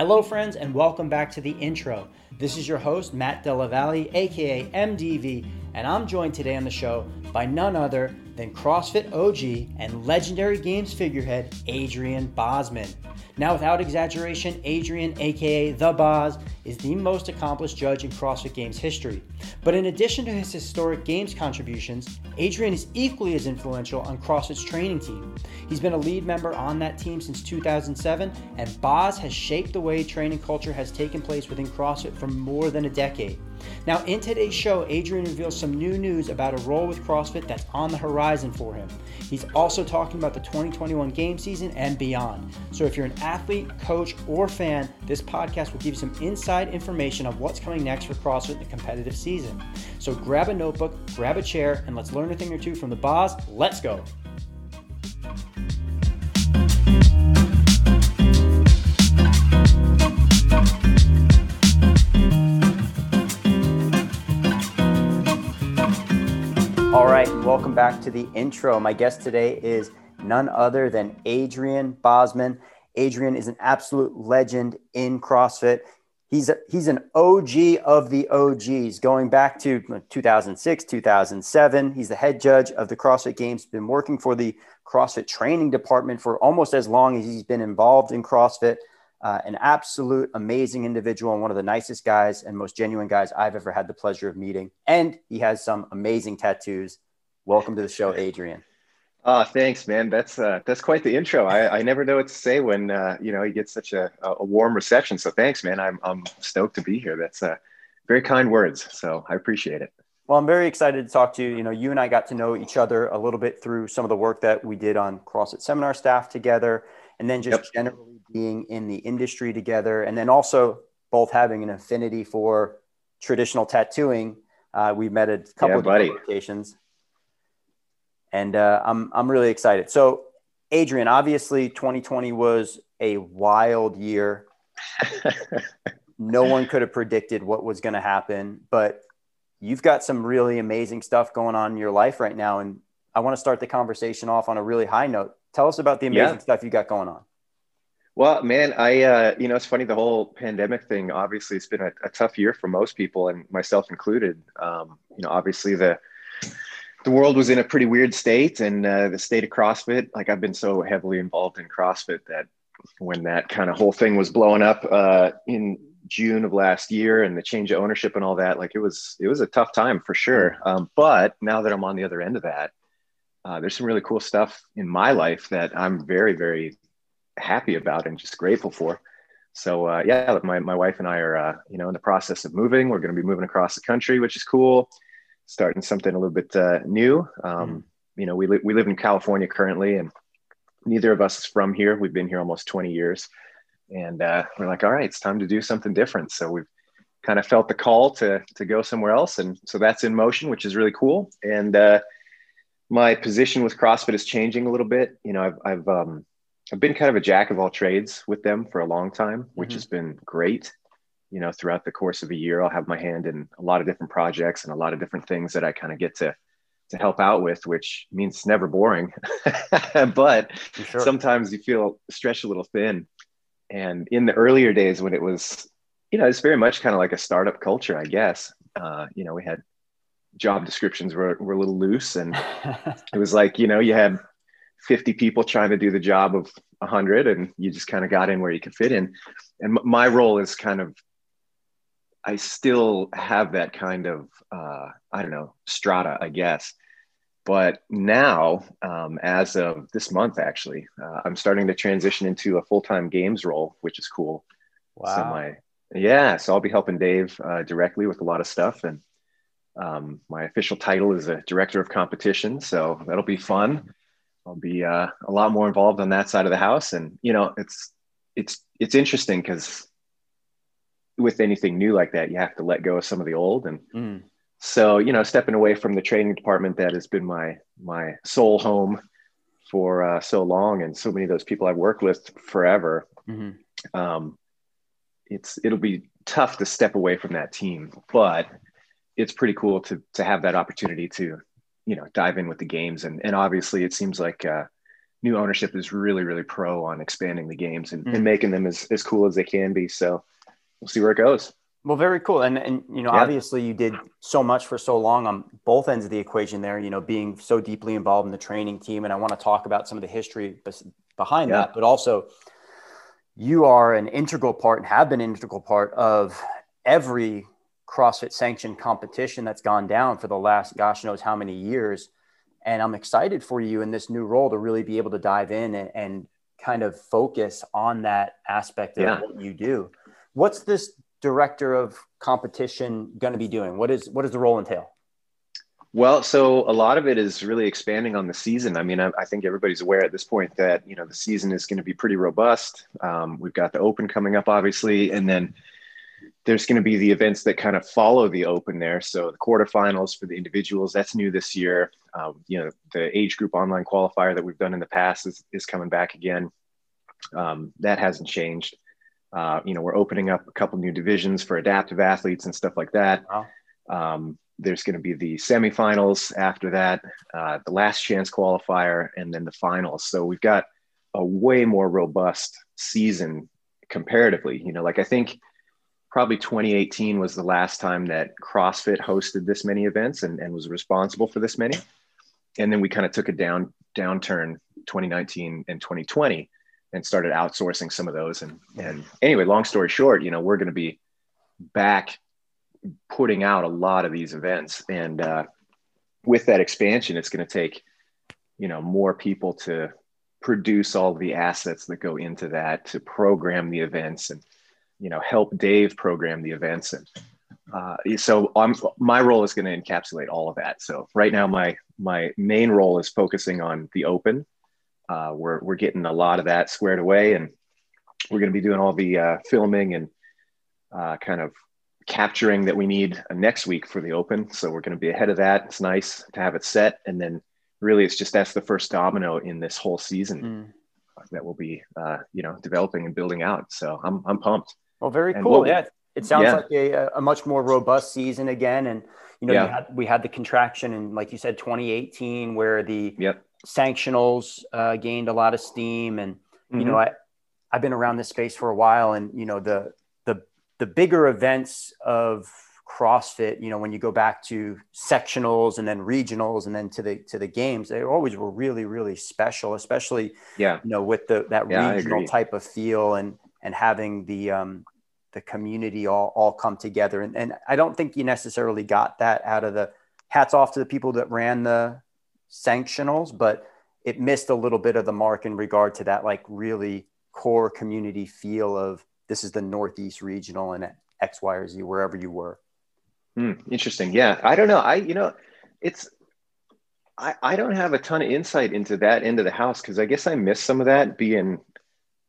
Hello, friends, and welcome back to the intro. This is your host, Matt Della Valle, aka MDV, and I'm joined today on the show by none other than CrossFit OG and legendary games figurehead, Adrian Bozman. Now, without exaggeration, Adrian, aka The Boz, is the most accomplished judge in CrossFit Games history. But in addition to his historic Games contributions, Adrian is equally as influential on CrossFit's training team. He's been a lead member on that team since 2007, and Boz has shaped the way training culture has taken place within CrossFit for more than a decade. Now, in today's show, Adrian reveals some new news about a role with CrossFit that's on the horizon for him. He's also talking about the 2021 game season and beyond. So, if you're an athlete, coach, or fan, this podcast will give you some inside information on what's coming next for CrossFit in the competitive season. So, grab a notebook, grab a chair, and let's learn a thing or two from the Boz. Let's go. All right, welcome back to the intro. My guest today is none other than Adrian Bozman. Adrian is an absolute legend in CrossFit. He's a, he's an OG of the OGs, going back to 2006, 2007. He's the head judge of the CrossFit Games. Been working for the CrossFit training department for almost as long as he's been involved in CrossFit. Uh, an absolute amazing individual and one of the nicest guys and most genuine guys I've ever had the pleasure of meeting. And he has some amazing tattoos. Welcome to the show, Adrian. Oh, thanks, man. That's uh, that's quite the intro. I, I never know what to say when uh, you know you get such a, a warm reception. So thanks, man. I'm I'm stoked to be here. That's uh, very kind words. So I appreciate it. Well, I'm very excited to talk to you. You know, you and I got to know each other a little bit through some of the work that we did on CrossFit seminar staff together, and then just yep. generally being in the industry together, and then also both having an affinity for traditional tattooing. Uh, we met at a couple yeah, of locations, and uh, I'm I'm really excited. So, Adrian, obviously, 2020 was a wild year. no one could have predicted what was going to happen, but you've got some really amazing stuff going on in your life right now, and I want to start the conversation off on a really high note. Tell us about the amazing yeah. stuff you got going on. Well, man, I uh, you know it's funny the whole pandemic thing. Obviously, it's been a, a tough year for most people, and myself included. Um, you know, obviously the the world was in a pretty weird state, and uh, the state of CrossFit. Like I've been so heavily involved in CrossFit that when that kind of whole thing was blowing up uh, in June of last year, and the change of ownership and all that, like it was it was a tough time for sure. Um, but now that I'm on the other end of that, uh, there's some really cool stuff in my life that I'm very very happy about and just grateful for. So uh, yeah, my, my wife and I are uh, you know in the process of moving. We're going to be moving across the country, which is cool. Starting something a little bit uh, new. Um, mm. You know, we li- we live in California currently, and neither of us is from here. We've been here almost 20 years, and uh, we're like, all right, it's time to do something different. So we've kind of felt the call to to go somewhere else, and so that's in motion, which is really cool. And uh, my position with CrossFit is changing a little bit. You know, I've I've um, I've been kind of a jack of all trades with them for a long time, which mm-hmm. has been great. You know, throughout the course of a year, I'll have my hand in a lot of different projects and a lot of different things that I kind of get to to help out with, which means it's never boring. but sure. sometimes you feel stretched a little thin. And in the earlier days when it was, you know, it's very much kind of like a startup culture, I guess. Uh, you know, we had job descriptions were, were a little loose and it was like, you know, you had 50 people trying to do the job of 100 and you just kind of got in where you could fit in. And my role is kind of i still have that kind of uh, i don't know strata i guess. But now um, as of this month actually uh, i'm starting to transition into a full-time games role which is cool. Wow. so my yeah so i'll be helping dave uh, directly with a lot of stuff and um, my official title is a director of competition so that'll be fun I'll be uh, a lot more involved on that side of the house. And you know, it's it's it's interesting because with anything new like that, you have to let go of some of the old. And mm. so, you know, stepping away from the training department that has been my my sole home for uh, so long, and so many of those people I've worked with forever. Mm-hmm. Um, it's it'll be tough to step away from that team, but it's pretty cool to to have that opportunity to you know dive in with the games and and obviously it seems like uh, new ownership is really really pro on expanding the games and, mm. and making them as, as cool as they can be. So we'll see where it goes. Well, very cool. And, and you know, yeah. obviously you did so much for so long on both ends of the equation there, you know, being so deeply involved in the training team. And I want to talk about some of the history behind yeah. that, but also you are an integral part and have been an integral part of every CrossFit sanctioned competition that's gone down for the last gosh knows how many years. And I'm excited for you in this new role to really be able to dive in and, and kind of focus on that aspect of yeah. what you do. What's this director of competition going to be doing? What is what does the role entail? Well, so a lot of it is really expanding on the season. I mean, I, I think everybody's aware at this point that you know the season is going to be pretty robust. Um, we've got the Open coming up, obviously, and then there's going to be the events that kind of follow the Open there. So the quarterfinals for the individuals that's new this year. Um, you know, the age group online qualifier that we've done in the past is is coming back again. Um, that hasn't changed. Uh, you know, we're opening up a couple new divisions for adaptive athletes and stuff like that. Wow. Um, there's going to be the semifinals after that, uh, the last chance qualifier, and then the finals. So we've got a way more robust season comparatively. You know, like I think probably 2018 was the last time that CrossFit hosted this many events and, and was responsible for this many. And then we kind of took a down downturn 2019 and 2020 and started outsourcing some of those. And and anyway, long story short, you know, we're going to be back putting out a lot of these events and uh, with that expansion it's going to take you know more people to produce all the assets that go into that to program the events and you know help dave program the events and uh, so I'm, my role is going to encapsulate all of that so right now my my main role is focusing on the open uh, we're, we're getting a lot of that squared away and we're going to be doing all the uh, filming and uh, kind of capturing that we need next week for the open. So we're going to be ahead of that. It's nice to have it set. And then really it's just that's the first domino in this whole season mm. that we'll be, uh, you know, developing and building out. So I'm, I'm pumped. Well, very and cool. We'll, yeah. It sounds yeah. like a, a much more robust season again. And, you know, yeah. had, we had the contraction in, like you said, 2018, where the yep. sanctionals uh, gained a lot of steam. And, mm-hmm. you know, I, I've been around this space for a while and, you know, the, the bigger events of CrossFit, you know, when you go back to sectionals and then regionals and then to the to the games, they always were really really special, especially yeah, you know, with the that yeah, regional type of feel and and having the um the community all all come together. And and I don't think you necessarily got that out of the hats off to the people that ran the sanctionals, but it missed a little bit of the mark in regard to that like really core community feel of this is the Northeast regional and X, Y, or Z, wherever you were. Hmm, interesting. Yeah. I don't know. I, you know, it's, I, I don't have a ton of insight into that end of the house because I guess I missed some of that being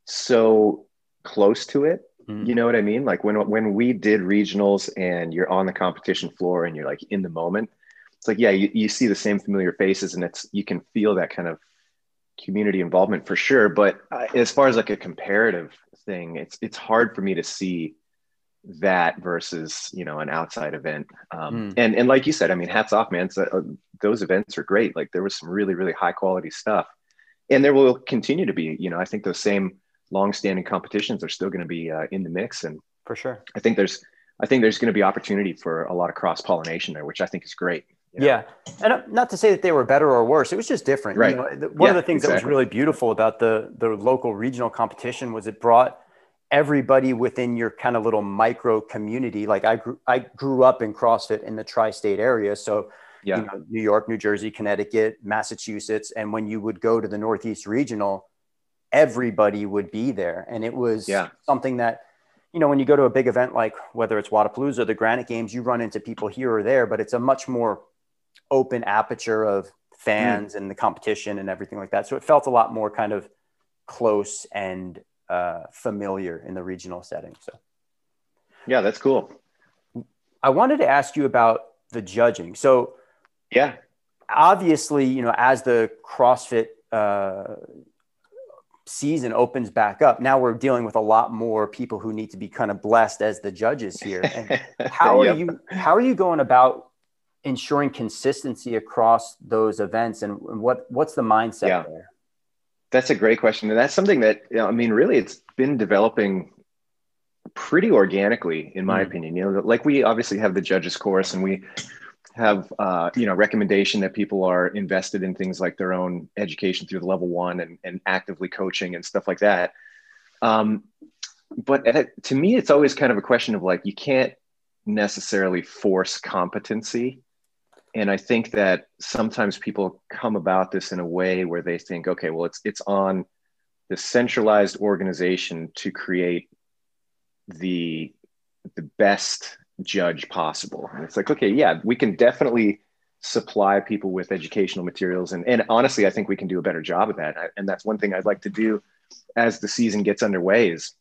so close to it. Mm-hmm. You know what I mean? Like when when we did regionals and you're on the competition floor and you're like in the moment, it's like yeah, you, you see the same familiar faces and it's you can feel that kind of community involvement for sure. But uh, as far as like a comparative thing. It's it's hard for me to see that versus you know an outside event. Um, mm. And and like you said, I mean, hats off, man. So, uh, those events are great. Like there was some really really high quality stuff, and there will continue to be. You know, I think those same long standing competitions are still going to be uh, in the mix, and for sure, I think there's I think there's going to be opportunity for a lot of cross pollination there, which I think is great. You know? Yeah, and uh, not to say that they were better or worse. It was just different. Right. You know, one yeah, of the things exactly. that was really beautiful about the the local regional competition was it brought everybody within your kind of little micro community. Like I grew I grew up in CrossFit in the tri-state area, so yeah. you know, New York, New Jersey, Connecticut, Massachusetts, and when you would go to the Northeast Regional, everybody would be there, and it was yeah. something that you know, when you go to a big event like whether it's Wodapalooza or the Granite Games, you run into people here or there, but it's a much more open aperture of fans mm. and the competition and everything like that. So it felt a lot more kind of close and uh, familiar in the regional setting. So, yeah, that's cool. I wanted to ask you about the judging. So, yeah, obviously, you know, as the CrossFit uh, season opens back up, now we're dealing with a lot more people who need to be kind of blessed as the judges here. And how yep. are you? How are you going about ensuring consistency across those events and what what's the mindset yeah. there That's a great question. And that's something that, you know, I mean, really, it's been developing pretty organically, in my mm. opinion. You know, like we obviously have the judges course and we have, uh, you know, recommendation that people are invested in things like their own education through the level one and, and actively coaching and stuff like that. Um, but to me, it's always kind of a question of like, you can't necessarily force competency and i think that sometimes people come about this in a way where they think okay well it's it's on the centralized organization to create the the best judge possible and it's like okay yeah we can definitely supply people with educational materials and, and honestly i think we can do a better job of that and that's one thing i'd like to do as the season gets underway is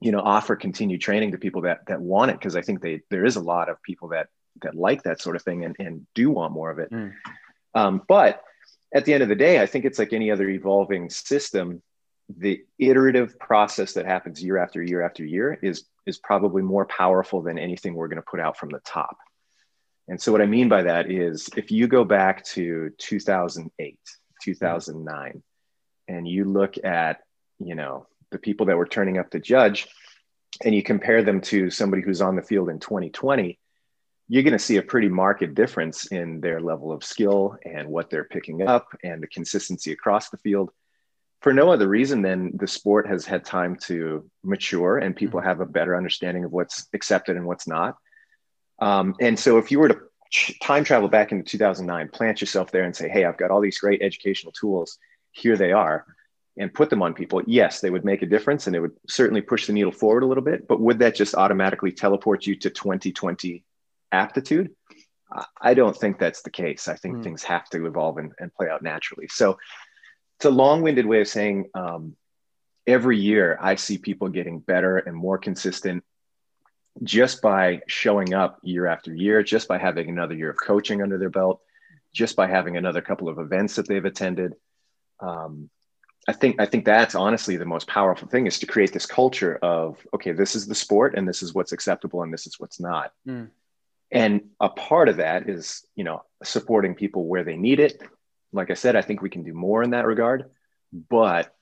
you know offer continued training to people that that want it because i think they there is a lot of people that that like that sort of thing and, and do want more of it. Mm. Um, but at the end of the day, I think it's like any other evolving system. The iterative process that happens year after year after year is is probably more powerful than anything we're going to put out from the top. And so what I mean by that is if you go back to 2008, 2009 and you look at, you know, the people that were turning up to judge and you compare them to somebody who's on the field in 2020, you're going to see a pretty marked difference in their level of skill and what they're picking up and the consistency across the field for no other reason than the sport has had time to mature and people mm-hmm. have a better understanding of what's accepted and what's not um, and so if you were to time travel back into 2009 plant yourself there and say hey i've got all these great educational tools here they are and put them on people yes they would make a difference and it would certainly push the needle forward a little bit but would that just automatically teleport you to 2020 aptitude. I don't think that's the case. I think mm. things have to evolve and, and, play out naturally. So it's a long-winded way of saying um, every year I see people getting better and more consistent just by showing up year after year, just by having another year of coaching under their belt, just by having another couple of events that they've attended. Um, I think I think that's honestly the most powerful thing is to create this culture of okay, this is the sport and this is what's acceptable and this is what's not. Mm and a part of that is you know supporting people where they need it like i said i think we can do more in that regard but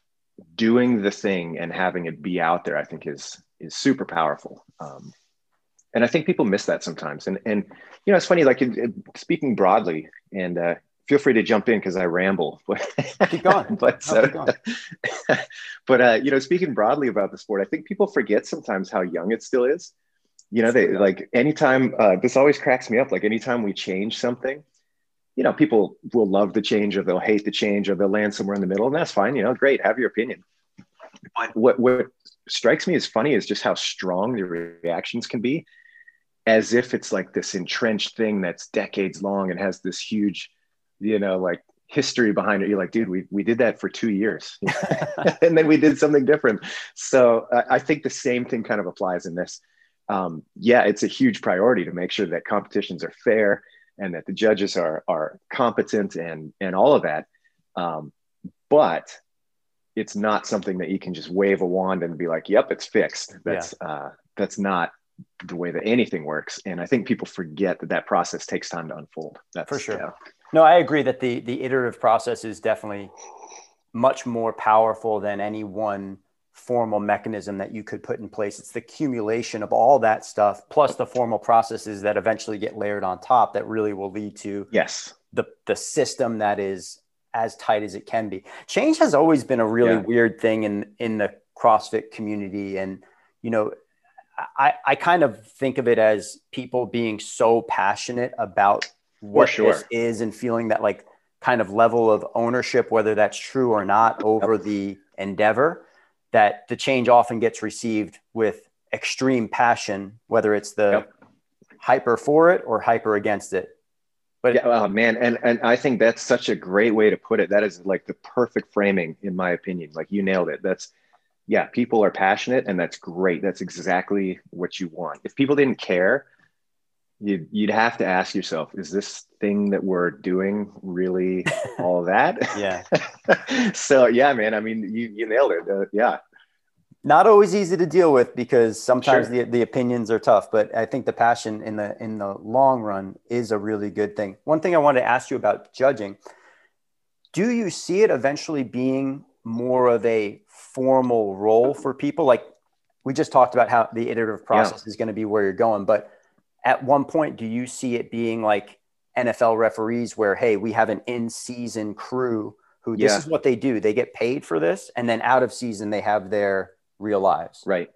doing the thing and having it be out there i think is is super powerful. Um, and i think people miss that sometimes. And and you know it's funny like speaking broadly and uh, feel free to jump in because i ramble. But keep going. but uh, but uh, you know speaking broadly about the sport i think people forget sometimes how young it still is. You know they like anytime uh, this always cracks me up. Like anytime we change something you know people will love the change or they'll hate the change or they'll land somewhere in the middle and that's fine you know great have your opinion. But what what strikes me as funny is just how strong the reactions can be as if it's like this entrenched thing that's decades long and has this huge you know like history behind it. You're like dude we, we did that for two years. And then we did something different. So I think the same thing kind of applies in this. Um, yeah, it's a huge priority to make sure that competitions are fair and that the judges are are competent and and all of that. Um, but it's not something that you can just wave a wand and be like, "Yep, it's fixed." That's yeah. uh, that's not the way that anything works. And I think people forget that that process takes time to unfold. That's, For sure. Yeah. No, I agree that the the iterative process is definitely much more powerful than any one formal mechanism that you could put in place. It's the accumulation of all that stuff plus the formal processes that eventually get layered on top that really will lead to yes the the system that is as tight as it can be. Change has always been a really yeah. weird thing in in the CrossFit community and you know I, I kind of think of it as people being so passionate about what sure. this is and feeling that like kind of level of ownership, whether that's true or not, over yep. the endeavor that the change often gets received with extreme passion, whether it's the yep. hyper for it or hyper against it. But yeah, oh, man, and and I think that's such a great way to put it. That is like the perfect framing, in my opinion. Like you nailed it. That's yeah, people are passionate, and that's great. That's exactly what you want. If people didn't care, you'd, you'd have to ask yourself is this thing that we're doing really all that yeah so yeah man i mean you, you nailed it uh, yeah not always easy to deal with because sometimes sure. the, the opinions are tough but i think the passion in the in the long run is a really good thing one thing i wanted to ask you about judging do you see it eventually being more of a formal role for people? Like we just talked about how the iterative process yeah. is going to be where you're going, but at one point, do you see it being like NFL referees where, hey, we have an in season crew who this yeah. is what they do. They get paid for this. And then out of season, they have their real lives. Right.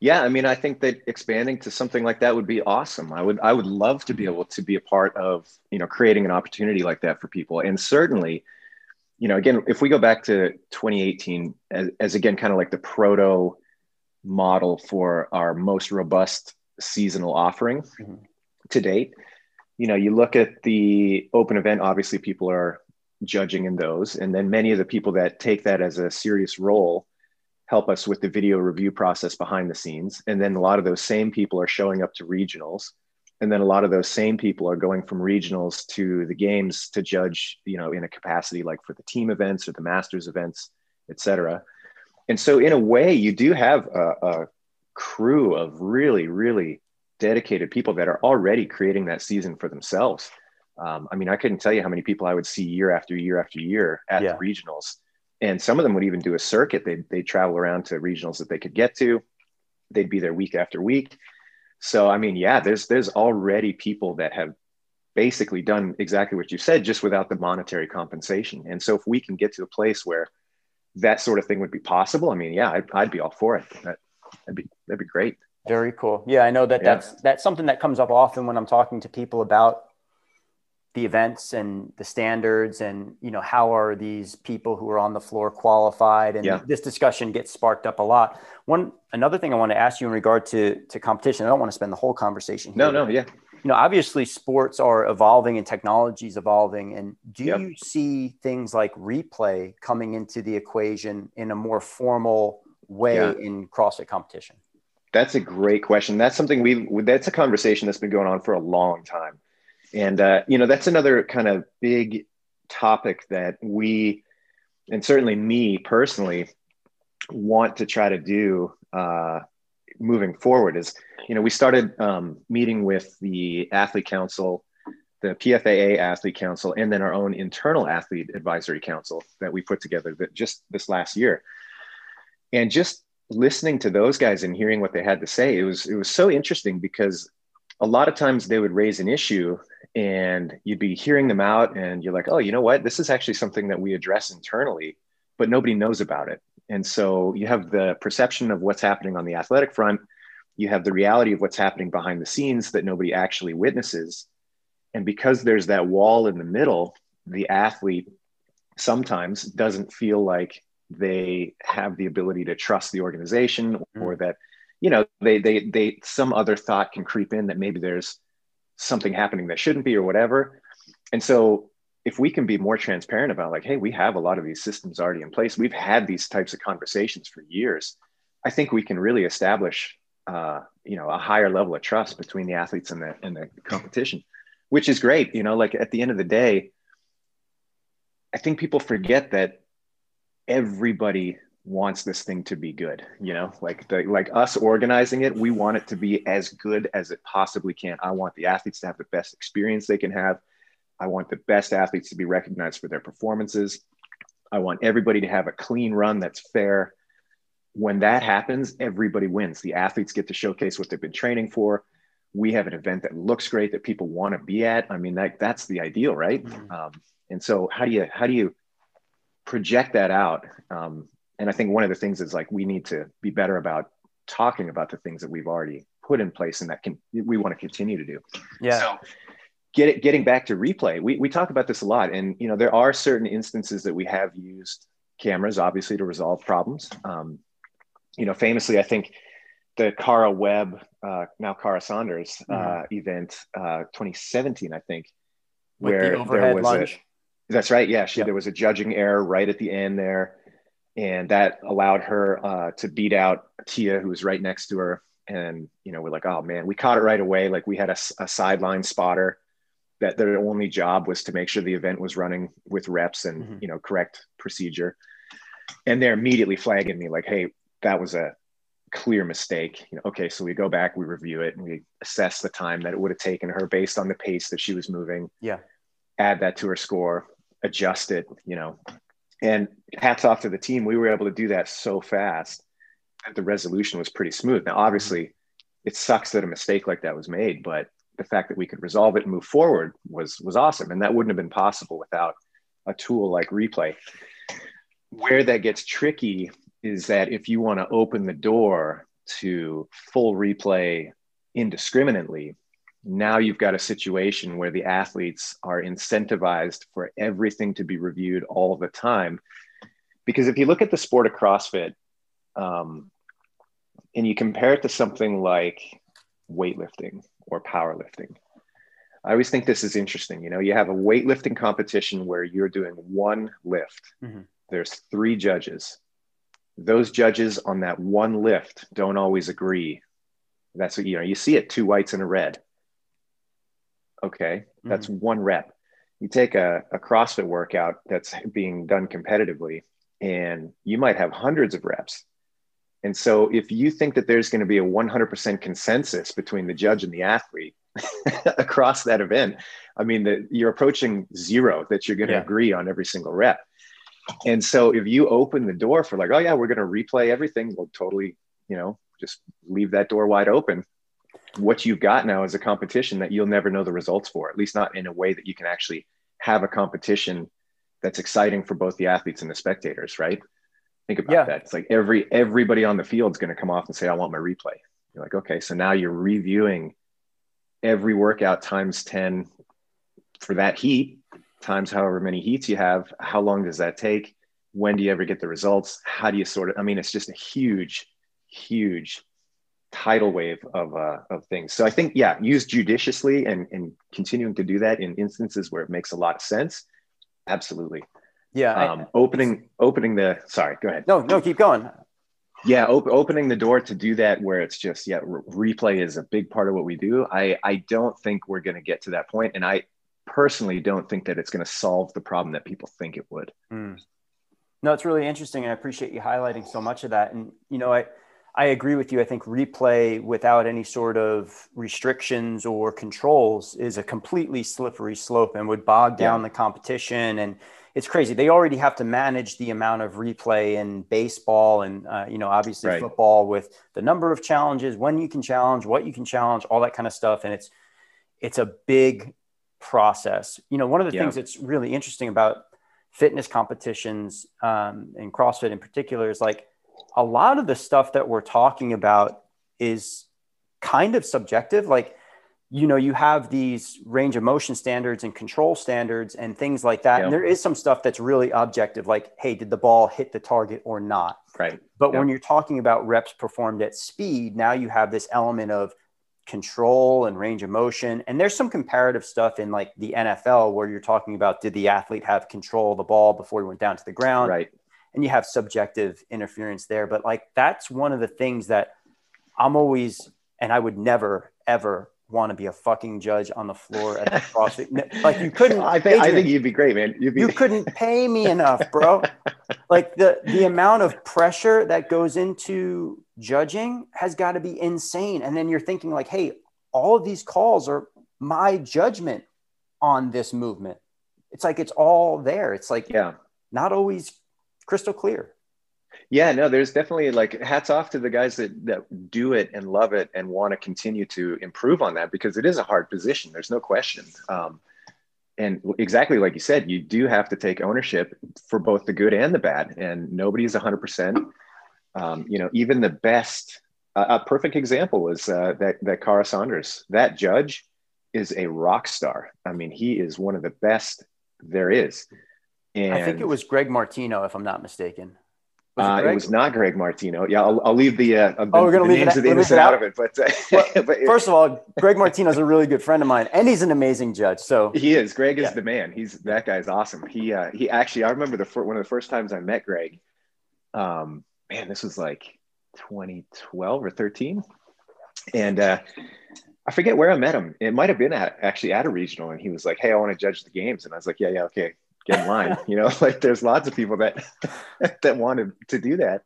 Yeah. I mean, I think that expanding to something like that would be awesome. I would, I would love to be able to be a part of, you know, creating an opportunity like that for people. And certainly, you know, again, if we go back to 2018 as, as again, kind of like the proto model for our most robust seasonal offering mm-hmm. to date, you know, you look at the open event, obviously people are judging in those. And then many of the people that take that as a serious role help us with the video review process behind the scenes. And then a lot of those same people are showing up to regionals. And then a lot of those same people are going from regionals to the games to judge, you know, in a capacity like for the team events or the masters events, et cetera. And so in a way, you do have a, a crew of really, really dedicated people that are already creating that season for themselves. Um, I mean, I couldn't tell you how many people I would see year after year after year at yeah. the regionals. And some of them would even do a circuit. They'd, they'd travel around to regionals that they could get to. They'd be there week after week. So, I mean, yeah, there's, there's already people that have basically done exactly what you said, just without the monetary compensation. And so if we can get to a place where that sort of thing would be possible, I mean, yeah, I'd, I'd be all for it. That, that'd be, that'd be great. Very cool. Yeah, I know that yeah. that's that's something that comes up often when I'm talking to people about the events and the standards and you know how are these people who are on the floor qualified and yeah. this discussion gets sparked up a lot one another thing i want to ask you in regard to to competition i don't want to spend the whole conversation here, no no yeah you know obviously sports are evolving and technology is evolving and do yep. you see things like replay coming into the equation in a more formal way yeah. in crossfit competition that's a great question that's something we that's a conversation that's been going on for a long time and, uh, you know, that's another kind of big topic that we, and certainly me personally, want to try to do uh, moving forward is, you know, we started um, meeting with the Athlete Council, the PFAA Athlete Council, and then our own internal Athlete Advisory Council that we put together that just this last year. And just listening to those guys and hearing what they had to say, it was it was so interesting because a lot of times they would raise an issue and you'd be hearing them out and you're like oh you know what? This is actually something that we address internally but nobody knows about it. And so you have the perception of what's happening on the athletic front. You have the reality of what's happening behind the scenes that nobody actually witnesses. And because there's that wall in the middle the athlete sometimes doesn't feel like they have the ability to trust the organization mm. or that you know they they they some other thought can creep in that maybe there's something happening that shouldn't be or whatever. And so if we can be more transparent about like, hey, we have a lot of these systems already in place. We've had these types of conversations for years. I think we can really establish, uh, you know, a higher level of trust between the athletes and the and the competition, which is great. You know, like at the end of the day, I think people forget that everybody wants this thing to be good you know? Like the like us organizing it we want it to be as good as it possibly can. I want the athletes to have the best experience they can have. I want the best athletes to be recognized for their performances. I want everybody to have a clean run that's fair. When that happens everybody wins. The athletes get to showcase what they've been training for. We have an event that looks great that people want to be at. I mean that that's the ideal right? Mm-hmm. um, and so how do you how do you project that out um, and I think one of the things is like we need to be better about talking about the things that we've already put in place and that can we want to continue to do. Yeah. So get it, getting back to replay, we, we talk about this a lot. And you know, there are certain instances that we have used cameras obviously to resolve problems. Um, you know, famously, I think the Kara Webb, uh, now Kara Saunders uh, mm-hmm. event, uh, 2017, I think, With where the there was lunge. That's right. Yeah. She, yep. there was a judging error right at the end there and that allowed her uh, to beat out Tia, who was right next to her. And you know, we're like, oh man, we caught it right away. Like we had a, a sideline spotter that their only job was to make sure the event was running with reps and mm-hmm. you know correct procedure. And they're immediately flagging me like, hey, that was a clear mistake. You know, okay, so we go back, we review it, and we assess the time that it would have taken her based on the pace that she was moving. Yeah. Add that to her score, adjust it. You know, And hats off to the team. We were able to do that so fast that the resolution was pretty smooth. Now, obviously, it sucks that a mistake like that was made, but the fact that we could resolve it and move forward was was awesome. And that wouldn't have been possible without a tool like replay. Where that gets tricky is that if you want to open the door to full replay indiscriminately, now you've got a situation where the athletes are incentivized for everything to be reviewed all the time. Because if you look at the sport of CrossFit um, and you compare it to something like weightlifting or powerlifting, I always think this is interesting. You know, you have a weightlifting competition where you're doing one lift, mm-hmm. there's three judges. Those judges on that one lift don't always agree. That's what you know, you see it two whites and a red Okay, that's mm-hmm. one rep. You take a, a CrossFit workout that's being done competitively, and you might have hundreds of reps. And so, if you think that there's going to be a 100% consensus between the judge and the athlete across that event, I mean, that you're approaching zero that you're going to yeah. agree on every single rep. And so, if you open the door for like, oh yeah, we're going to replay everything, we'll totally, you know, just leave that door wide open what you've got now is a competition that you'll never know the results for, at least not in a way that you can actually have a competition that's exciting for both the athletes and the spectators, right? Think about yeah. that. It's like every everybody on the field is going to come off and say, "I want my replay." You're like, okay, so now you're reviewing every workout times ten for that heat, times however many heats you have. How long does that take? When do you ever get the results? How do you sort of? I mean, it's just a huge, huge tidal wave of, uh, of things. So I think, yeah, use judiciously and, and continuing to do that in instances where it makes a lot of sense. Absolutely. Yeah. Um, I, opening, opening the, sorry, go ahead. No, no, keep going. Yeah. Op- opening the door to do that where it's just, yeah, re- replay is a big part of what we do. I, I don't think we're going to get to that point, And I personally don't think that it's going to solve the problem that people think it would. Mm. No, it's really interesting. And I appreciate you highlighting so much of that. And, you know, I, I agree with you. I think replay without any sort of restrictions or controls is a completely slippery slope and would bog down yeah. the competition. And it's crazy. They already have to manage the amount of replay in baseball and, uh, you know, obviously right. football with the number of challenges, when you can challenge, what you can challenge, all that kind of stuff. And it's, it's a big process. You know, one of the yeah. things that's really interesting about fitness competitions um, and CrossFit in particular is like, a lot of the stuff that we're talking about is kind of subjective. Like, you know, you have these range of motion standards and control standards and things like that. Yep. And there is some stuff that's really objective, like, hey, did the ball hit the target or not? Right. But yep. when you're talking about reps performed at speed, now you have this element of control and range of motion. And there's some comparative stuff in like the NFL where you're talking about did the athlete have control of the ball before he went down to the ground? Right and you have subjective interference there. But like that's one of the things that I'm always, and I would never ever want to be a fucking judge on the floor at the CrossFit. like you couldn't. I think Adrian, I think you'd be great, man. You'd be... You couldn't pay me enough, bro. like the the amount of pressure that goes into judging has got to be insane. And then you're thinking like, hey, all of these calls are my judgment on this movement. It's like it's all there. It's like yeah, not always crystal clear. Yeah, no, there's definitely like hats off to the guys that that do it and love it and want to continue to improve on that because it is a hard position. There's no question. Um, and exactly like you said, you do have to take ownership for both the good and the bad, and nobody's 100. Um, percent You know, even the best. Uh, a perfect example is uh, that that Kara Saunders. That judge is a rock star. I mean, he is one of the best there is. And I think it was Greg Martino, if I'm not mistaken. Was it, uh, it, was not Greg Martino. Yeah, I'll, I'll leave the, uh, oh, we're gonna leave names it, of the innocent out? out of it. But, uh, well, but first of all, Greg Martino is a really good friend of mine, and he's an amazing judge. So he is. Greg is yeah. the man. He's that guy's awesome. He uh, he actually, I remember the one of the first times I met Greg. Um, man, this was like 2012 or 13, and uh, I forget where I met him. It might have been at actually at a regional, and he was like, "Hey, I want to judge the games," and I was like, "Yeah, yeah, okay." Get in line. you know, like there's lots of people that that wanted to do that.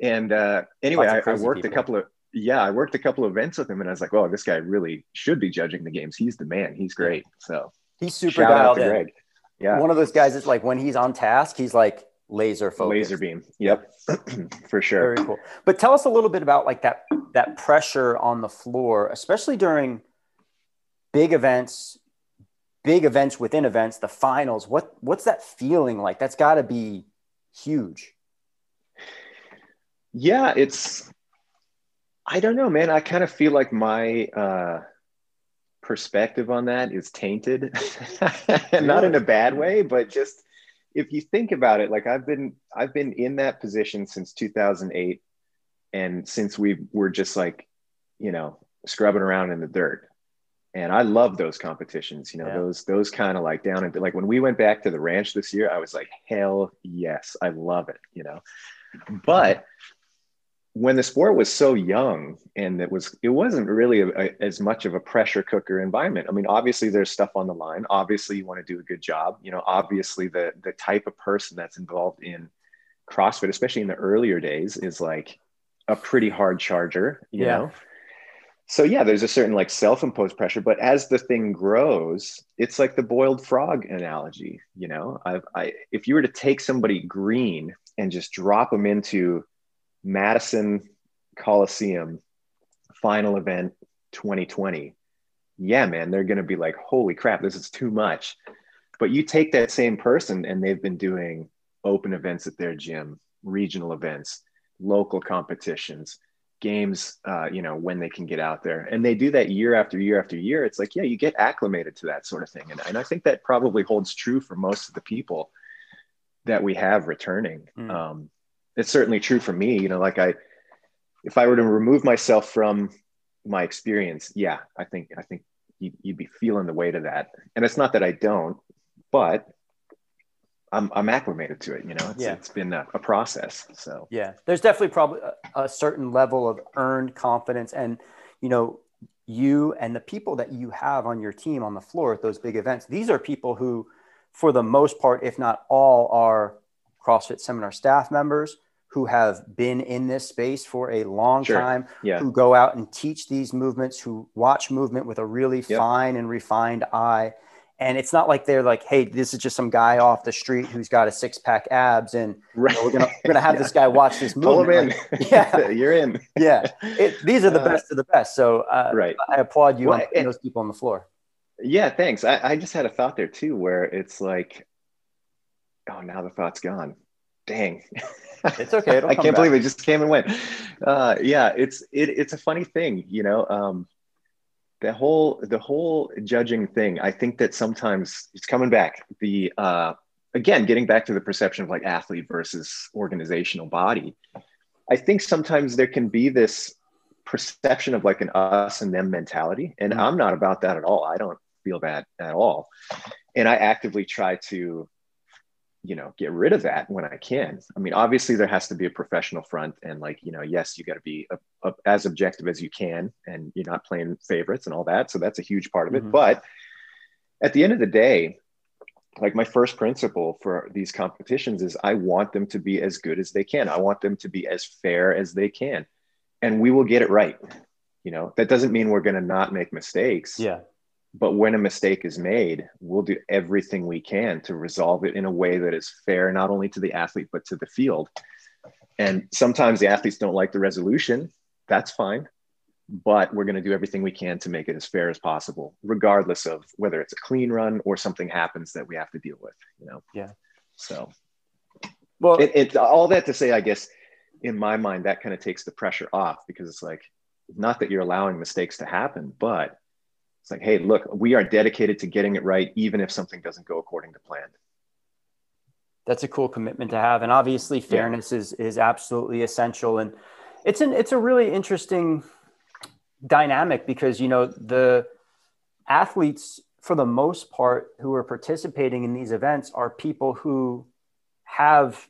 And uh, anyway, I, I, worked people. a couple of yeah, I worked a couple of events with him, and I was like, "Well, this guy really should be judging the games. He's the man. He's great." So he's super dialed in. Greg. Yeah, one of those guys is like when he's on task, he's like laser focus. Laser beam. Yep. For sure. Very cool. But tell us a little bit about like that that pressure on the floor, especially during big events, big events within events, the finals. What what's that feeling like? That's got to be huge. Yeah, it's I don't know, man. I kind of feel like my uh perspective on that is tainted. Not in a bad way, but just if you think about it, like I've been I've been in that position since 2008 and since we were just like, you know, scrubbing around in the dirt. And I love those competitions, you know, yeah. those those kind of like down and like when we went back to the ranch this year, I was like, hell yes, I love it, you know. But when the sport was so young and it was it wasn't really a, a, as much of a pressure cooker environment i mean obviously there's stuff on the line obviously you want to do a good job you know obviously the the type of person that's involved in crossfit especially in the earlier days is like a pretty hard charger you yeah. know so yeah there's a certain like self-imposed pressure but as the thing grows it's like the boiled frog analogy you know I've, i if you were to take somebody green and just drop them into Madison Coliseum final event 2020. Yeah, man, they're going to be like, holy crap, this is too much. But you take that same person and they've been doing open events at their gym, regional events, local competitions, games, uh, you know, when they can get out there. And they do that year after year after year. It's like, yeah, you get acclimated to that sort of thing. And, and I think that probably holds true for most of the people that we have returning. Mm. Um, it's certainly true for me. You know, like I, if I were to remove myself from my experience, yeah, I think I think you'd, you'd be feeling the weight of that. And it's not that I don't, but I'm I'm acclimated to it. You know, it's, yeah. it's been a, a process. So yeah, there's definitely probably a, a certain level of earned confidence, and you know, you and the people that you have on your team on the floor at those big events. These are people who, for the most part, if not all, are CrossFit seminar staff members who have been in this space for a long sure. time, yeah. who go out and teach these movements, who watch movement with a really yep. fine and refined eye. And it's not like they're like, hey, this is just some guy off the street who's got a six pack abs, and right. you know, we're gonna we're gonna have yeah. this guy watch this movement. Pull him in. Like, yeah, you're in. yeah, it, these are the uh, best of the best. So uh, right. I applaud you well, on and, those people on the floor. Yeah, thanks. I, I just had a thought there too, where it's like, oh, now the thought's gone dang. It's okay. I can't back. believe it just came and went. Uh, yeah, it's it, it's a funny thing, you know. Um, the whole the whole judging thing. I think that sometimes it's coming back. The uh, again, getting back to the perception of like athlete versus organizational body. I think sometimes there can be this perception of like an us and them mentality, and mm-hmm. I'm not about that at all. I don't feel that at all, and I actively try to you know get rid of that when i can. I mean obviously there has to be a professional front and like you know yes you got to be a, a, as objective as you can and you're not playing favorites and all that so that's a huge part of it. Mm-hmm. but at the end of the day like my first principle for these competitions is i want them to be as good as they can. I want them to be as fair as they can. And we will get it right. You know that doesn't mean we're going to not make mistakes. Yeah but when a mistake is made, we'll do everything we can to resolve it in a way that is fair, not only to the athlete, but to the field. And sometimes the athletes don't like the resolution. That's fine. But we're going to do everything we can to make it as fair as possible, regardless of whether it's a clean run or something happens that we have to deal with, you know? Yeah. So, well, it, it all that to say, I guess, in my mind, that kind of takes the pressure off because it's like, not that you're allowing mistakes to happen, but it's like, hey, look, we are dedicated to getting it right, even if something doesn't go according to plan. That's a cool commitment to have, and obviously, fairness yeah. is is absolutely essential. And it's an it's a really interesting dynamic because you know the athletes, for the most part, who are participating in these events are people who have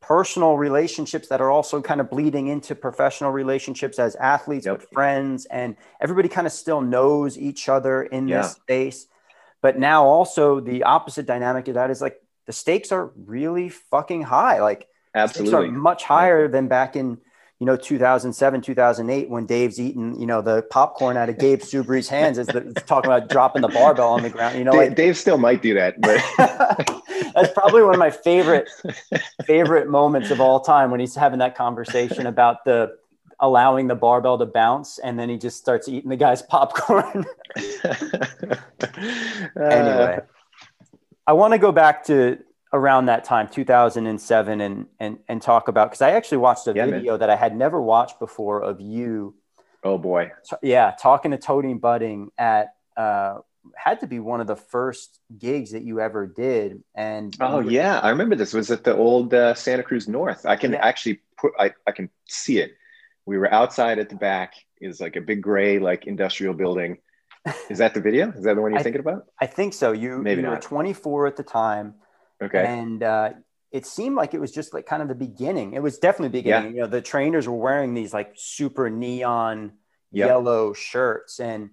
personal relationships that are also kind of bleeding into professional relationships as athletes yep. with friends and everybody kind of still knows each other in yeah. this space but now also the opposite dynamic of that is like the stakes are really fucking high like absolutely are much higher than back in you know, 2007, 2008, when Dave's eating, you know, the popcorn out of Gabe Subry's hands, is the, talking about dropping the barbell on the ground. You know, Dave, like Dave still might do that, but that's probably one of my favorite favorite moments of all time when he's having that conversation about the allowing the barbell to bounce, and then he just starts eating the guy's popcorn. anyway, I want to go back to around that time 2007 and and and talk about because i actually watched a Yeah, video that i had never watched before of you oh boy, t- yeah talking to Tony Budding at uh had to be one of the first gigs that you ever did and oh were- yeah, I remember this. Was at the old uh, Santa Cruz North. I can Yeah. actually put. I, I can see it. We were outside at the back. Is like a big gray like industrial building. Is that the video? Is that the one you're I- thinking about? i think so you, Maybe you were not. 24 at the time Okay. and uh it seemed like it was just like kind of the beginning it was definitely the beginning you know the trainers were wearing these like super neon Yep. yellow shirts and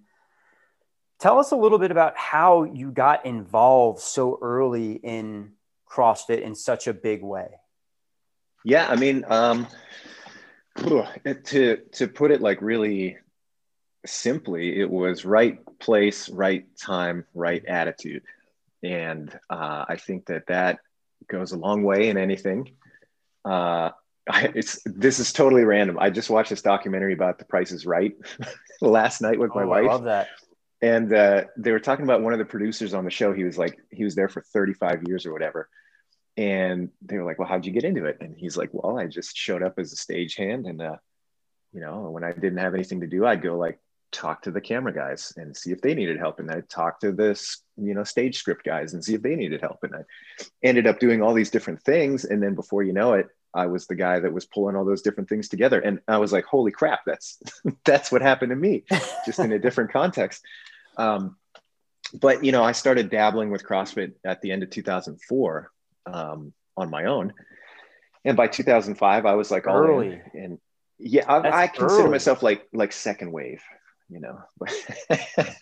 tell us a little bit about how you got involved so early in CrossFit in such a big way. Yeah, I mean, um, to to put it like really simply, it was right place, right time, right attitude, and uh, I think that that goes a long way in anything. Uh, I, it's this is totally random. I just watched this documentary about The Price is Right last night with my Oh, I wife love that. and uh, they were talking about one of the producers on the show. He was like, he was there for 35 years or whatever. And they were like, well, how'd you get into it? And he's like, well, I just showed up as a stagehand. And, uh, you know, when I didn't have anything to do, I'd go like talk to the camera guys and see if they needed help. And I'd talk to this, you know, stage script guys and see if they needed help. And I ended up doing all these different things. And then before you know it, I was the guy that was pulling all those different things together. And I was like, holy crap, that's, that's what happened to me just in a different context. Um, but you know, I started dabbling with CrossFit at the end of 2004 um, on my own, and by 2005, I was like all. Early. And yeah, I, I consider early. myself like like second wave. You know,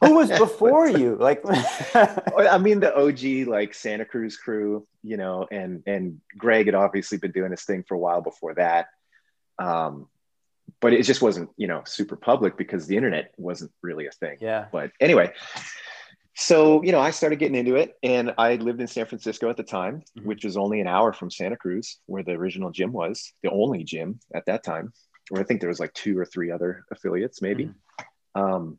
Who was before you? Like, I mean, the OG like Santa Cruz crew, you know, and and Greg had obviously been doing his thing for a while before that. Um, but it just wasn't, you know, super public because the internet wasn't really a thing. yeah. But anyway, so you know, I started getting into it, and I lived in San Francisco at the time, Mhm. which was only an hour from Santa Cruz, where the original gym was, the only gym at that time. Or I think there was like two or three other affiliates, maybe. Um,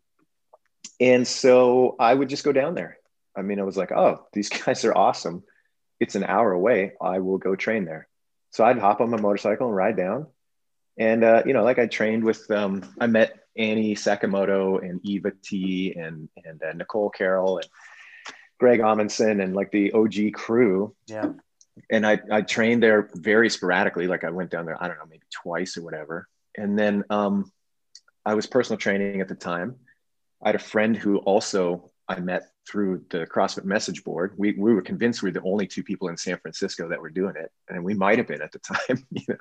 and so I would just go down there. I mean, I was like, oh, these guys are awesome. It's an hour away. I will go train there. So I'd hop on my motorcycle and ride down. And, uh, you know, like I trained with, um, I met Annie Sakamoto and Eva T and, and uh, Nicole Carroll and Greg Amundson and like the OG crew. Yeah. And I, I trained there very sporadically. Like I went down there, I don't know, maybe twice or whatever. And then um, I was personal training at the time. I had a friend who also I met through the CrossFit message board. We, we were convinced we were the only two people in San Francisco that were doing it. And we might have been at the time, you know.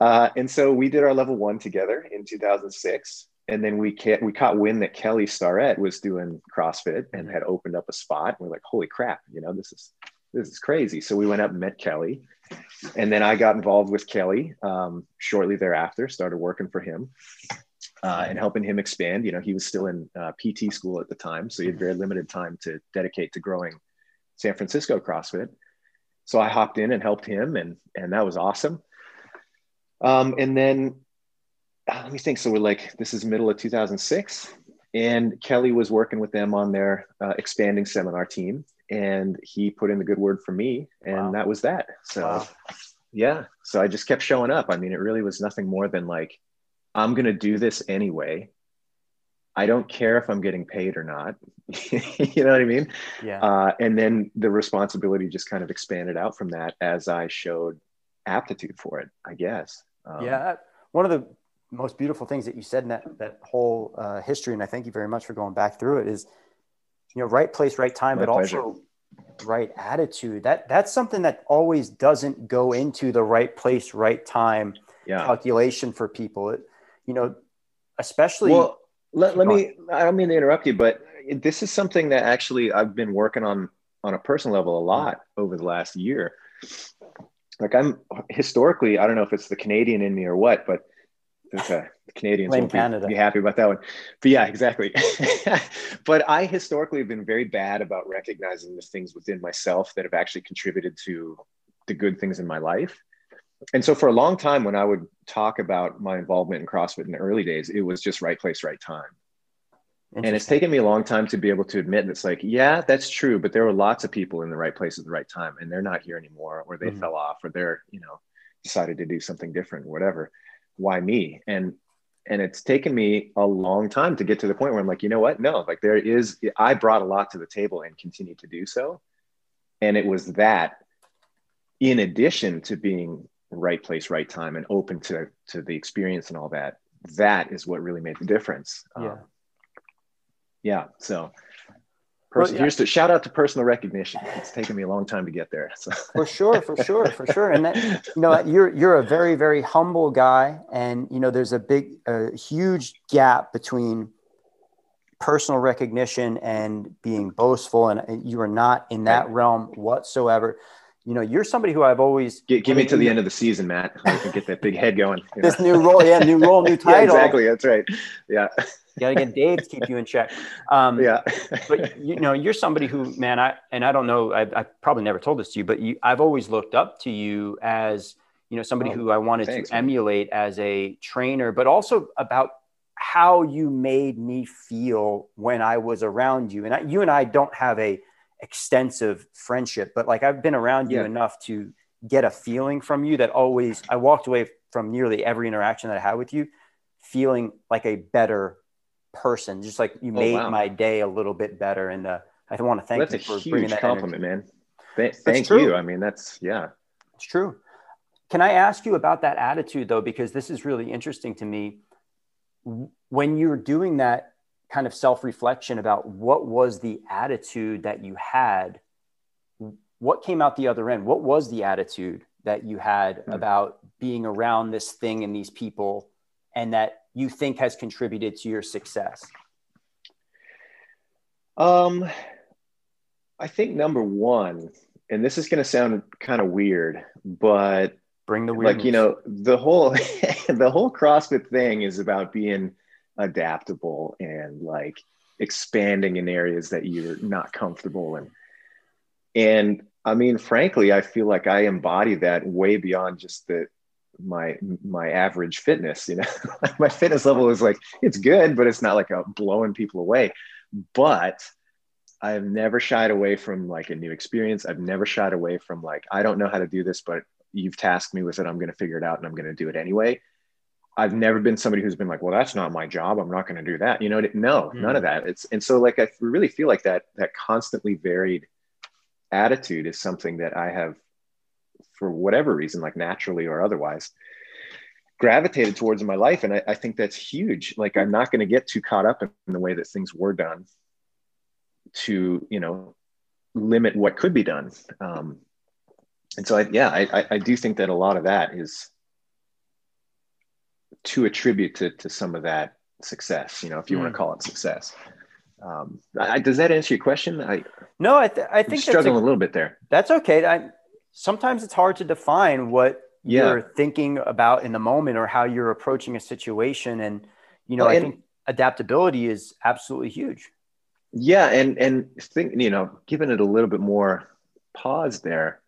Uh, and so we did our level one together in 2006. And then we ca- we caught wind that Kelly Starrett was doing CrossFit and had opened up a spot. We're like, holy crap, you know, this is this is crazy. So we went up and met Kelly. And then I got involved with Kelly um, shortly thereafter, started working for him uh, and helping him expand. You know, he was still in uh, PT school at the time, so he had very limited time to dedicate to growing San Francisco CrossFit. So I hopped in and helped him, and and that was awesome. Um, and then uh, let me think. So we're like, this is middle of 2006, and Kelly was working with them on their uh, expanding seminar team, and he put in the good word for me, and Wow. that was that. So Wow. yeah, so I just kept showing up. I mean, it really was nothing more than like, I'm going to do this anyway. I don't care if I'm getting paid or not. you know what I mean? Yeah. Uh, and then the responsibility just kind of expanded out from that as I showed aptitude for it, I guess. Um, yeah. One of the most beautiful things that you said in that, that whole uh, history, and I thank you very much for going back through it, is, you know, right place, right time, but pleasure. also right attitude. That That's something that always doesn't go into the right place, right time Yeah. calculation for people. It, you know, especially. Well, let, let me, I don't mean to interrupt you, but this is something that actually I've been working on on a personal level a mm-hmm. lot over the last year. Like I'm historically, I don't know if it's the Canadian in me or what, but okay, a Canadians Blame won't be, be happy about that one. But yeah, exactly. but I historically have been very bad about recognizing the things within myself that have actually contributed to the good things in my life. And so for a long time, when I would talk about my involvement in CrossFit in the early days, it was just right place, right time. And it's taken me a long time to be able to admit that it's like, yeah, that's true, but there were lots of people in the right place at the right time, and they're not here anymore, or they mm-hmm. fell off, or they're, you know, decided to do something different, whatever. Why me? And and it's taken me a long time to get to the point where I'm like, you know what? No, like there is, I brought a lot to the table and continue to do so. And it was that, in addition to being right place, right time, and open to to the experience and all that, that is what really made the difference. Yeah. Um, yeah. So well, yeah. here's to shout out to personal recognition. It's taken me a long time to get there. So. For sure, for sure, for sure. And that, you know, you're you're a very very humble guy, and you know, there's a big, a huge gap between personal recognition and being boastful, and you are not in that realm whatsoever. You know, you're somebody who I've always get, give me to the end of the season, Matt. I can get that big head going. This know? new role, yeah, new role, new title. yeah, exactly. That's right. Yeah you got to get Dave to keep you in check. Um, yeah. but you know, you're somebody who, man, I and I don't know, I, I probably never told this to you, but you, I've always looked up to you as you know somebody oh, who I wanted thanks, to man. emulate as a trainer, but also about how you made me feel when I was around you. And I, you and I don't have a extensive friendship, but like I've been around you yeah. enough to get a feeling from you that always I walked away from nearly every interaction that I had with you feeling like a better person. Just like you oh, made wow. my day a little bit better. And uh, I want to thank well, you for bringing that compliment, energy. man. Th- thank you. I mean, that's yeah, it's true. Can I ask you about that attitude though? Because this is really interesting to me. When you're doing that kind of self reflection about what was the attitude that you had, what came out the other end? What was the attitude that you had hmm. about being around this thing and these people and that you think has contributed to your success? Um, I think number one, and this is going to sound kind of weird, but bring the weirdness. like you know the whole the whole CrossFit thing is about being adaptable and like expanding in areas that you're not comfortable in. And I mean, frankly, I feel like I embody that way beyond just the my my average fitness you know? My fitness level is like it's good but it's not like a blowing people away. But i've never shied away from like a new experience. I've never shied away from like i don't know how to do this but you've tasked me with it. I'm going to figure it out and i'm going to do it anyway i've never been somebody who's been like well that's not my job i'm not going to do that you know no mm. none of that it's and so like i really feel like that that constantly varied attitude is something that i have for whatever reason, like naturally or otherwise, gravitated towards in my life. And I, I think that's huge. Like I'm not going to get too caught up in the way that things were done to, you know, limit what could be done. Um, and so I, yeah, I, I do think that a lot of that is to attribute to, to some of that success, you know, if you mm. want to call it success. Um, I, does that answer your question? I no, I, th- I think struggling a, a, little bit there. That's okay. I, sometimes it's hard to define what yeah. you're thinking about in the moment or how you're approaching a situation. And, you know, well, I think adaptability is absolutely huge. Yeah. And, and think, you know, giving it a little bit more pause there.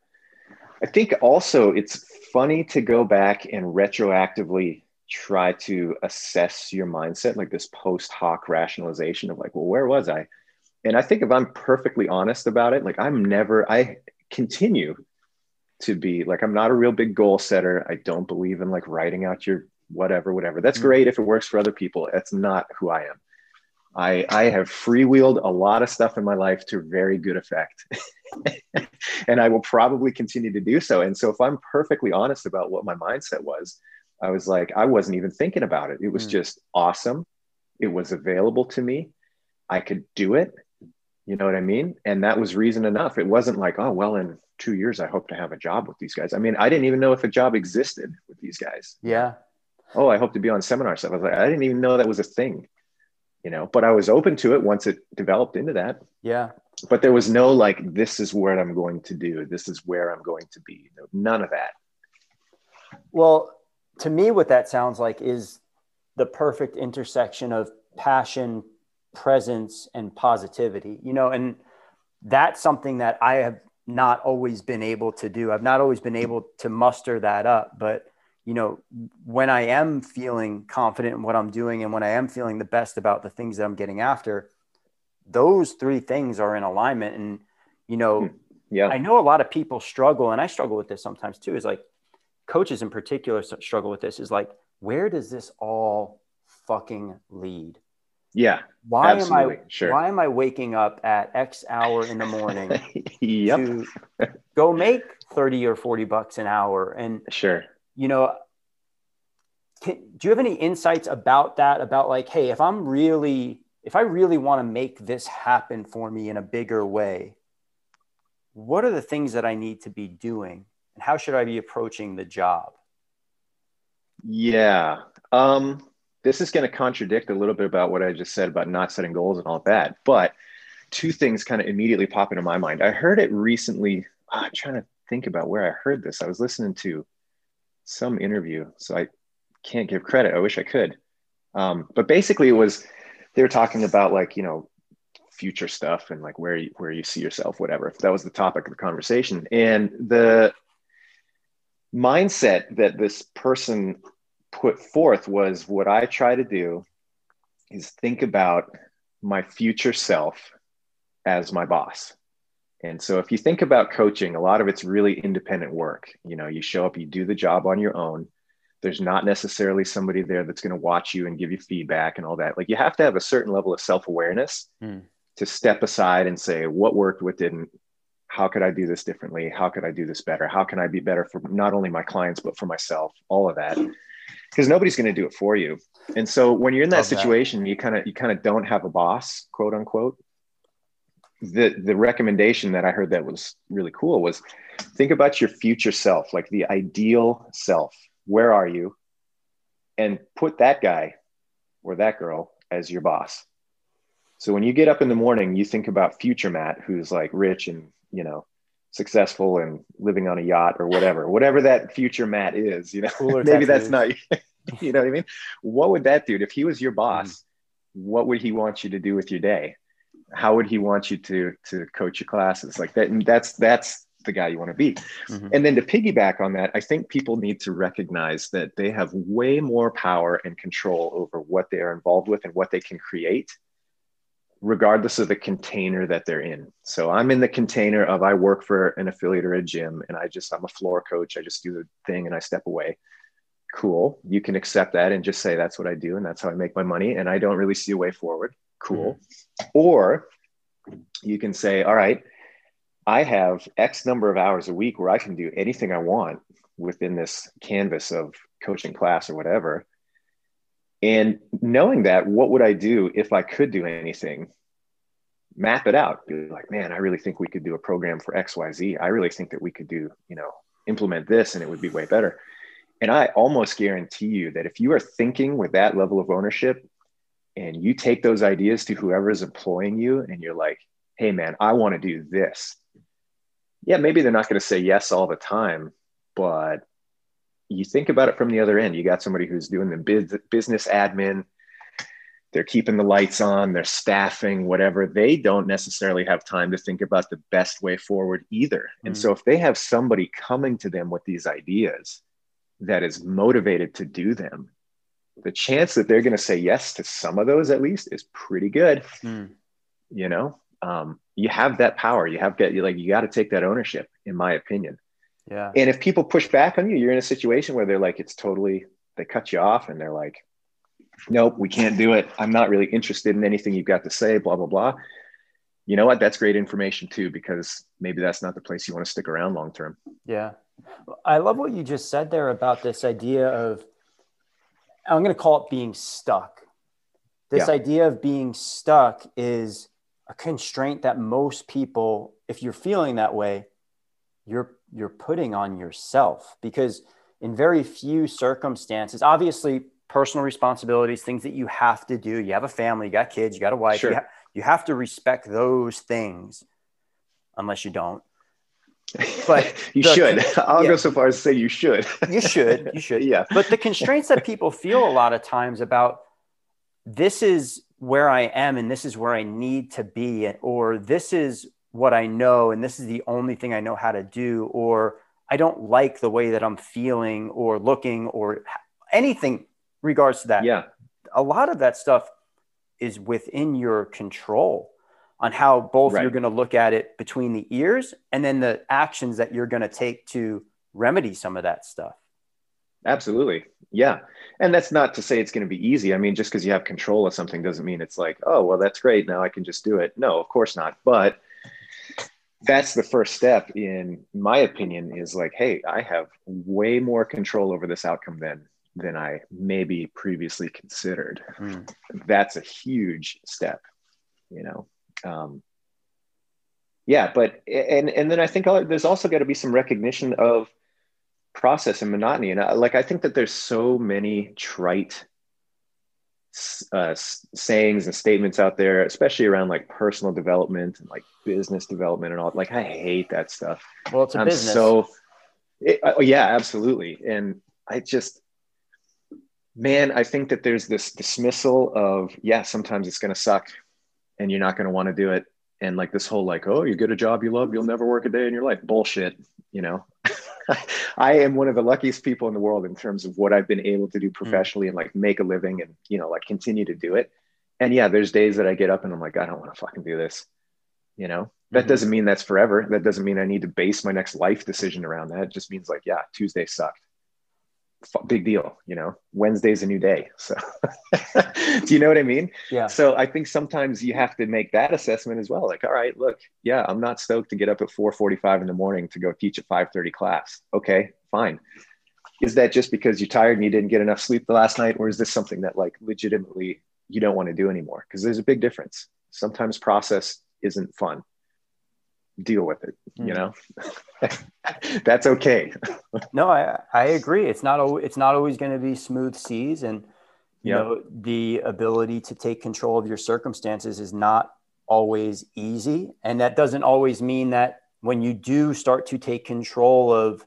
I think also it's funny to go back and retroactively try to assess your mindset, like this post hoc rationalization of like, well, where was I? And I think if I'm perfectly honest about it, like I'm never, I continue to be like i'm not a real big goal setter. I don't believe in like writing out your whatever whatever. That's mm-hmm. great if it works for other people. That's not who i am. I i have freewheeled a lot of stuff in my life to very good effect. And i will probably continue to do so. And so if i'm perfectly honest about what my mindset was i was like i wasn't even thinking about it it was mm-hmm. just awesome it was available to me i could do it you know what i mean and that was reason enough it wasn't like oh well in two years, I hope to have a job with these guys. I mean, I didn't even know if a job existed with these guys. Yeah. Oh, I hope to be on seminar stuff. I was like, I didn't even know that was a thing, you know, but I was open to it once it developed into that. Yeah. But there was no like, this is what I'm going to do. This is where I'm going to be. None of that. Well, to me, what that sounds like is the perfect intersection of passion, presence, and positivity. You know, and that's something that I have not always been able to do. I've not always been able to muster that up, but you know, when I am feeling confident in what I'm doing and when I am feeling the best about the things that I'm getting after, those three things are in alignment. And, you know, hmm. yeah, I know a lot of people struggle, and I struggle with this sometimes too, is like coaches in particular struggle with this is like, where does this all fucking lead? Yeah. Why absolutely. am I sure. why am I waking up at X hour in the morning yep. to go make 30 or 40 bucks an hour? And sure. You know, can, do you have any insights about that? About like, hey, if I'm really if I really want to make this happen for me in a bigger way, what are the things that I need to be doing? And how should I be approaching the job? Yeah. Um this is going to contradict a little bit about what I just said about not setting goals and all that. But two things kind of immediately pop into my mind. I heard it recently. Oh, I'm trying to think about where I heard this. I was listening to some interview, so I can't give credit. I wish I could. Um, but basically, it was they were talking about like you know future stuff and like where you, where you see yourself, whatever. That was the topic of the conversation, and the mindset that this person put forth was what I try to do is think about my future self as my boss. And so if you think about coaching, a lot of it's really independent work. You know, you show up, you do the job on your own. There's not necessarily somebody there that's going to watch you and give you feedback and all that. Like you have to have a certain level of self-awareness mm. to step aside and say what worked, what didn't. How could I do this differently? How could I do this better? How can I be better for not only my clients but for myself? All of that because nobody's going to do it for you. And so when you're in that Love situation, that. you kind of you kind of don't have a boss, quote unquote. The the recommendation that I heard that was really cool was think about your future self, like the ideal self. Where are you? And put that guy or that girl as your boss. So when you get up in the morning, you think about future Matt, who's like rich and you know successful and living on a yacht or whatever, whatever that future Matt is, you know, Cooler maybe that's not, you know what I mean? What would that dude If he was your boss, mm-hmm. what would he want you to do with your day? How would he want you to, to coach your classes like that? And that's, that's the guy you want to be. Mm-hmm. And then to piggyback on that, I think people need to recognize that they have way more power and control over what they are involved with and what they can create regardless of the container that they're in. So I'm in the container of I work for an affiliate or a gym and I just, I'm a floor coach. I just do the thing and I step away. Cool. You can accept that and just say that's what I do and that's how I make my money. And I don't really see a way forward. Cool. Mm-hmm. Or you can say, all right, I have X number of hours a week where I can do anything I want within this canvas of coaching class or whatever and knowing that, what would I do if I could do anything? Map it out. Be like, man, I really think we could do a program for XYZ. I really think that we could do, you know, implement this and it would be way better. And I almost guarantee you that if you are thinking with that level of ownership and you take those ideas to whoever is employing you and you're like, hey, man, I want to do this. Yeah, maybe they're not going to say yes all the time, but you think about it from the other end. You got somebody who's doing the business admin, they're keeping the lights on, they're staffing, whatever. They don't necessarily have time to think about the best way forward either. Mm-hmm. And so, if they have somebody coming to them with these ideas that is motivated to do them, the chance that they're going to say yes to some of those at least is pretty good. Mm. You know, um, you have that power. You have got like you got to take that ownership, in my opinion. Yeah. And if people push back on you, you're in a situation where they're like, it's totally, they cut you off and they're like, nope, we can't do it. I'm not really interested in anything you've got to say, blah, blah, blah. You know what? That's great information too, because maybe that's not the place you want to stick around long term. Yeah. I love what you just said there about this idea of, I'm going to call it being stuck. This yeah. idea of being stuck is a constraint that most people, if you're feeling that way, you're you're putting on yourself because in very few circumstances obviously personal responsibilities things that you have to do you have a family you got kids you got a wife sure. you, ha- you have to respect those things unless you don't but you the, should. I'll yeah. go so far as to say you should. you should. You should. Yeah. But the constraints that people feel a lot of times about this is where I am and this is where I need to be, or this is what I know and this is the only thing I know how to do, or I don't like the way that I'm feeling or looking or anything regards to that. Yeah. A lot of that stuff is within your control on how both right. you're going to look at it between the ears and then the actions that you're going to take to remedy some of that stuff. Absolutely. Yeah. And that's not to say it's going to be easy. I mean, just because you have control of something doesn't mean it's like, oh, well, that's great. Now I can just do it. No, of course not. But that's the first step, in my opinion, is like, hey, I have way more control over this outcome than than I maybe previously considered. Mm. That's a huge step, you know. Um, yeah, but and and then I think there's also got to be some recognition of process and monotony, and I, like I think that there's so many trite uh, sayings and statements out there, especially around like personal development and like business development and all. Like I hate that stuff. Well, it's a I'm business. So, it, oh yeah, absolutely. And I just man, I think that there's this dismissal of, yeah, sometimes it's going to suck and you're not going to want to do it. And like this whole, like, oh, you get a job you love, you'll never work a day in your life. Bullshit. You know, I am one of the luckiest people in the world in terms of what I've been able to do hmm. professionally and like make a living and, you know, like continue to do it. And yeah, there's days that I get up and I'm like, I don't want to fucking do this. You know, that mm-hmm. doesn't mean that's forever. That doesn't mean I need to base my next life decision around that. It just means like, yeah, Tuesday sucked big deal you know? Wednesday's a new day so. Do you know what i mean? Yeah. So i think sometimes you have to make that assessment as well like all right look yeah i'm not stoked to get up at 4.45 in the morning to go teach a 5.30 class. Okay fine. Is that just because you're tired and you didn't get enough sleep the last night or is this something that like legitimately you don't want to do anymore? Because there's a big difference. Sometimes process isn't fun deal with it you hmm. know that's okay no i i agree it's not it's not always going to be smooth seas and you yep. know the ability to take control of your circumstances is not always easy and that doesn't always mean that when you do start to take control of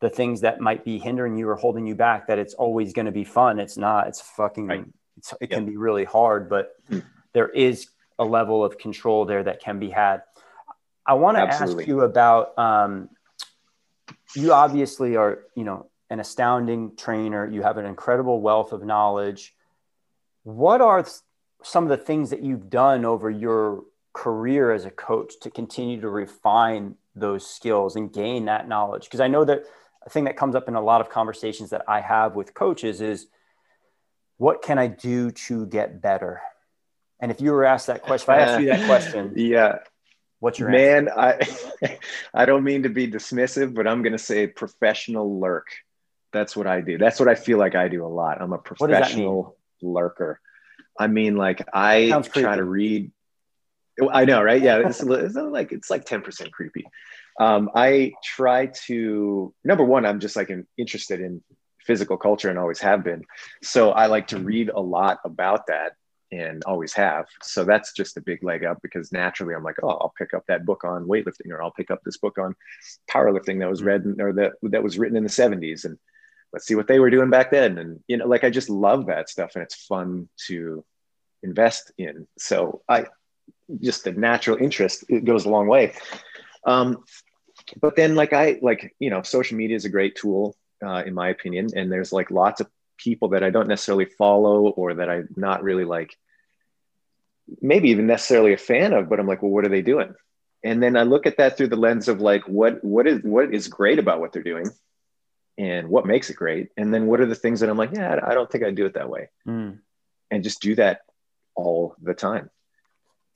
the things that might be hindering you or holding you back that it's always going to be fun it's not it's fucking right. it's, it yep. can be really hard but mm. there is a level of control there that can be had I want to ask you about um, you obviously are, you know, an astounding trainer. You have an incredible wealth of knowledge. What are some of the things that you've done over your career as a coach to continue to refine those skills and gain that knowledge? Because I know that a thing that comes up in a lot of conversations that I have with coaches is what can I do to get better? And if you were asked that question, if I asked you that question, yeah, What's your man? Answer? I I don't mean to be dismissive, but I'm gonna say professional lurk. That's what I do. That's what I feel like I do a lot. I'm a professional lurker. I mean, like I try to read. I know, right? Yeah, it's, it's like it's like ten percent creepy. Um, I try to number one. I'm just like interested in physical culture and always have been. So I like to read a lot about that and always have. So that's just a big leg up because naturally I'm like, oh, I'll pick up that book on weightlifting or I'll pick up this book on powerlifting that was read or that that was written in the 70s and let's see what they were doing back then. And you know, like I just love that stuff and it's fun to invest in. So I just the natural interest it goes a long way. Um, but then like I like you know, social media is a great tool uh, in my opinion, and there's like lots of people that I don't necessarily follow or that I'm not really like, maybe even necessarily a fan of, but I'm like, well, what are they doing? And then I look at that through the lens of like, what what is what is great about what they're doing, and what makes it great, and then what are the things that I'm like, yeah, I don't think I'd do it that way, mm. and just do that all the time.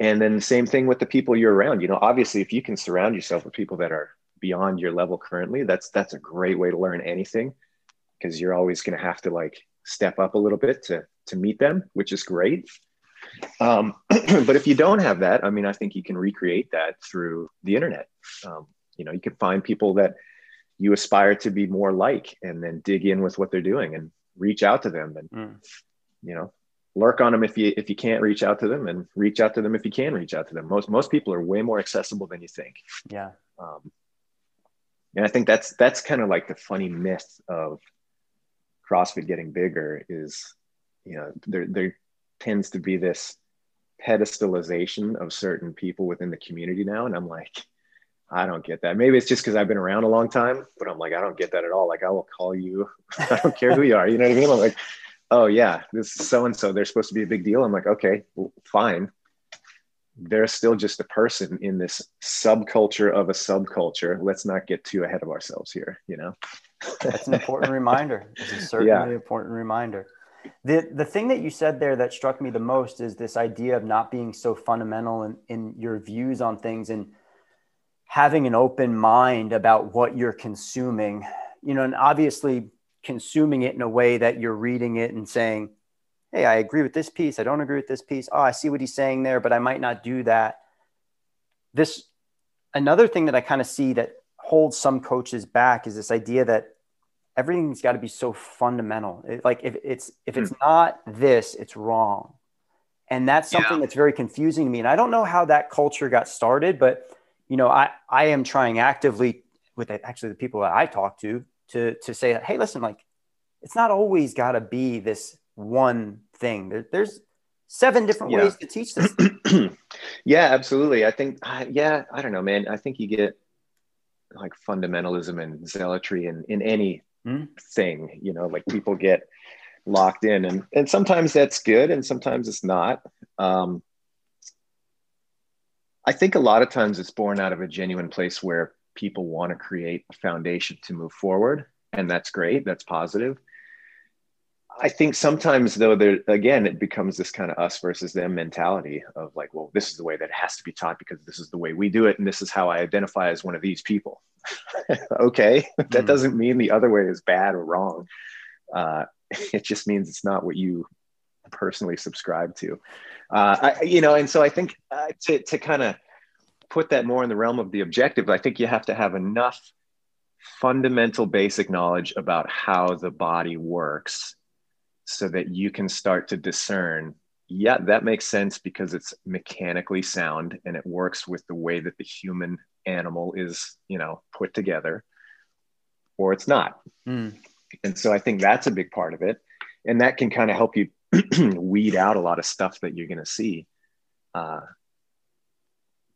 And then the same thing with the people you're around. You know, obviously, if you can surround yourself with people that are beyond your level currently, that's that's a great way to learn anything because you're always going to have to like step up a little bit to to meet them, which is great. Um, but if you don't have that, I mean, I think you can recreate that through the internet. Um, you know, you can find people that you aspire to be more like, and then dig in with what they're doing and reach out to them, and mm. you know, lurk on them if you if you can't reach out to them, and reach out to them if you can reach out to them. Most most people are way more accessible than you think. Yeah. Um, And I think that's that's kind of like the funny myth of CrossFit getting bigger is, you know, there there tends to be this pedestalization of certain people within the community now. And I'm like, I don't get that. Maybe it's just because I've been around a long time, but I'm like, I don't get that at all. Like, I will call you. I don't care who you are. You know what I mean? I'm like, oh yeah, this is so and so. They're supposed to be a big deal. I'm like, okay, well, fine. They're still just a person in this subculture of a subculture. Let's not get too ahead of ourselves here. You know. That's an important reminder. It's a certainly yeah. important reminder. The the thing that you said there that struck me the most is this idea of not being so fundamental in, in your views on things and having an open mind about what you're consuming. You know, and obviously consuming it in a way that you're reading it and saying, Hey, I agree with this piece. I don't agree with this piece. Oh, I see what he's saying there, but I might not do that. This another thing that I kind of see that holds some coaches back is this idea that everything's got to be so fundamental. It, like if it's if it's hmm. not this, it's wrong. And that's something yeah. that's very confusing to me. And I don't know how that culture got started, but you know, I I am trying actively with actually the people that I talk to to to say, hey, listen, like it's not always got to be this one thing. There, there's seven different yeah. ways to teach this. yeah, absolutely. I think, uh, yeah, I don't know, man. I think you get like fundamentalism and zealotry in in any mm. thing you know like people get locked in and and sometimes that's good and sometimes it's not um, i think a lot of times it's born out of a genuine place where people want to create a foundation to move forward and that's great that's positive I think sometimes though there again it becomes this kind of us versus them mentality of like, well, this is the way that it has to be taught because this is the way we do it, and this is how I identify as one of these people. okay, that mm. doesn't mean the other way is bad or wrong. Uh, it just means it's not what you personally subscribe to. Uh, I, you know, and so I think uh, to to kind of put that more in the realm of the objective, I think you have to have enough fundamental basic knowledge about how the body works so that you can start to discern yeah that makes sense because it's mechanically sound and it works with the way that the human animal is you know put together or it's not. Mm. and so i think that's a big part of it. And that can kind of help you weed out a lot of stuff that you're going to see. Uh,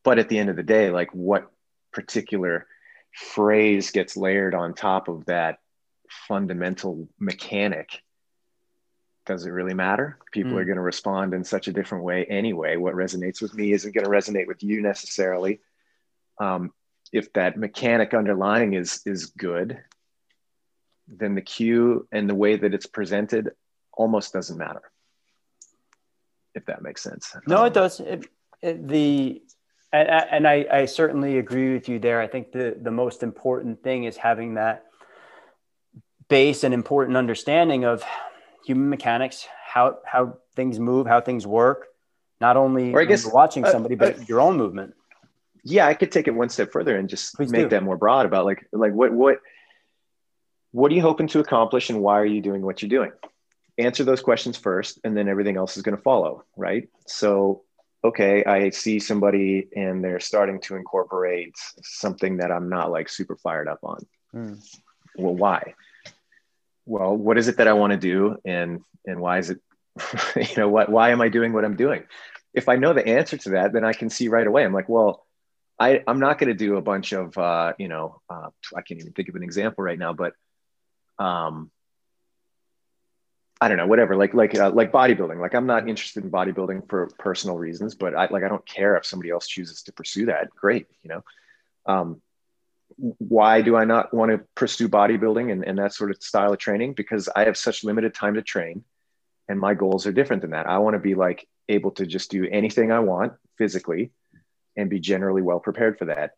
but at the end of the day like what particular phrase gets layered on top of that fundamental mechanic does it really matter? People mm. are going to respond in such a different way anyway. What resonates with me isn't going to resonate with you necessarily. Um, if that mechanic underlying is is good, then the cue and the way that it's presented almost doesn't matter. If that makes sense. No, it does. It, it, the and, and I, I certainly agree with you there. I think the the most important thing is having that base and important understanding of human mechanics, how how things move, how things work, not only or I guess, watching uh, somebody, uh, but uh, your own movement. Yeah, I could take it one step further and just Please make do. that more broad about like like what what what are you hoping to accomplish and why are you doing what you're doing? Answer those questions first, and then everything else is going to follow, right? So okay, I see somebody and they're starting to incorporate something that I'm not like super fired up on. Mm. Well, why? Well, what is it that I want to do, and and why is it, you know, what why am I doing what I'm doing? If I know the answer to that, then I can see right away. I'm like, well, I I'm not going to do a bunch of uh, you know, uh, I can't even think of an example right now, but um, I don't know, whatever, like like uh, like bodybuilding. Like I'm not interested in bodybuilding for personal reasons, but I like I don't care if somebody else chooses to pursue that. Great, you know. Um, why do I not want to pursue bodybuilding and, and that sort of style of training? Because I have such limited time to train and my goals are different than that. I want to be like able to just do anything I want physically and be generally well prepared for that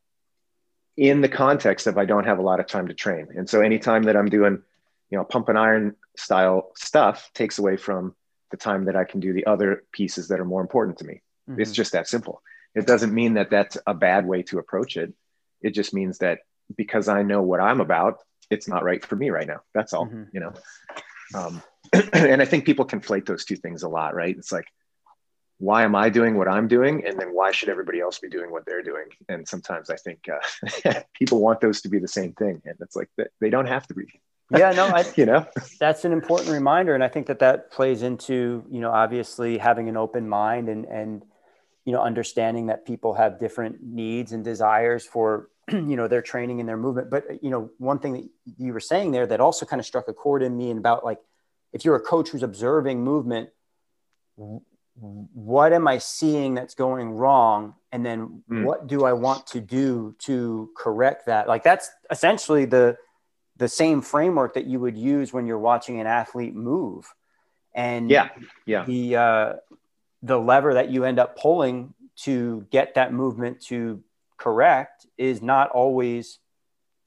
in the context of I don't have a lot of time to train. And so anytime that I'm doing, you know, pump and iron style stuff takes away from the time that I can do the other pieces that are more important to me. Mm-hmm. It's just that simple. It doesn't mean that that's a bad way to approach it. It just means that because I know what I'm about, it's not right for me right now. That's all, mm-hmm. you know. Um, and I think people conflate those two things a lot, right? It's like, why am I doing what I'm doing? And then why should everybody else be doing what they're doing? And sometimes I think uh, people want those to be the same thing. And it's like, they don't have to be. yeah, no, I, you know, that's an important reminder. And I think that that plays into, you know, obviously having an open mind and, and, you know, understanding that people have different needs and desires for, you know, their training and their movement. But, you know, one thing that you were saying there that also kind of struck a chord in me and about like, if you're a coach who's observing movement, what am I seeing that's going wrong? And then mm. what do I want to do to correct that? Like that's essentially the the same framework that you would use when you're watching an athlete move. And yeah, yeah. The uh, the lever that you end up pulling to get that movement to correct is not always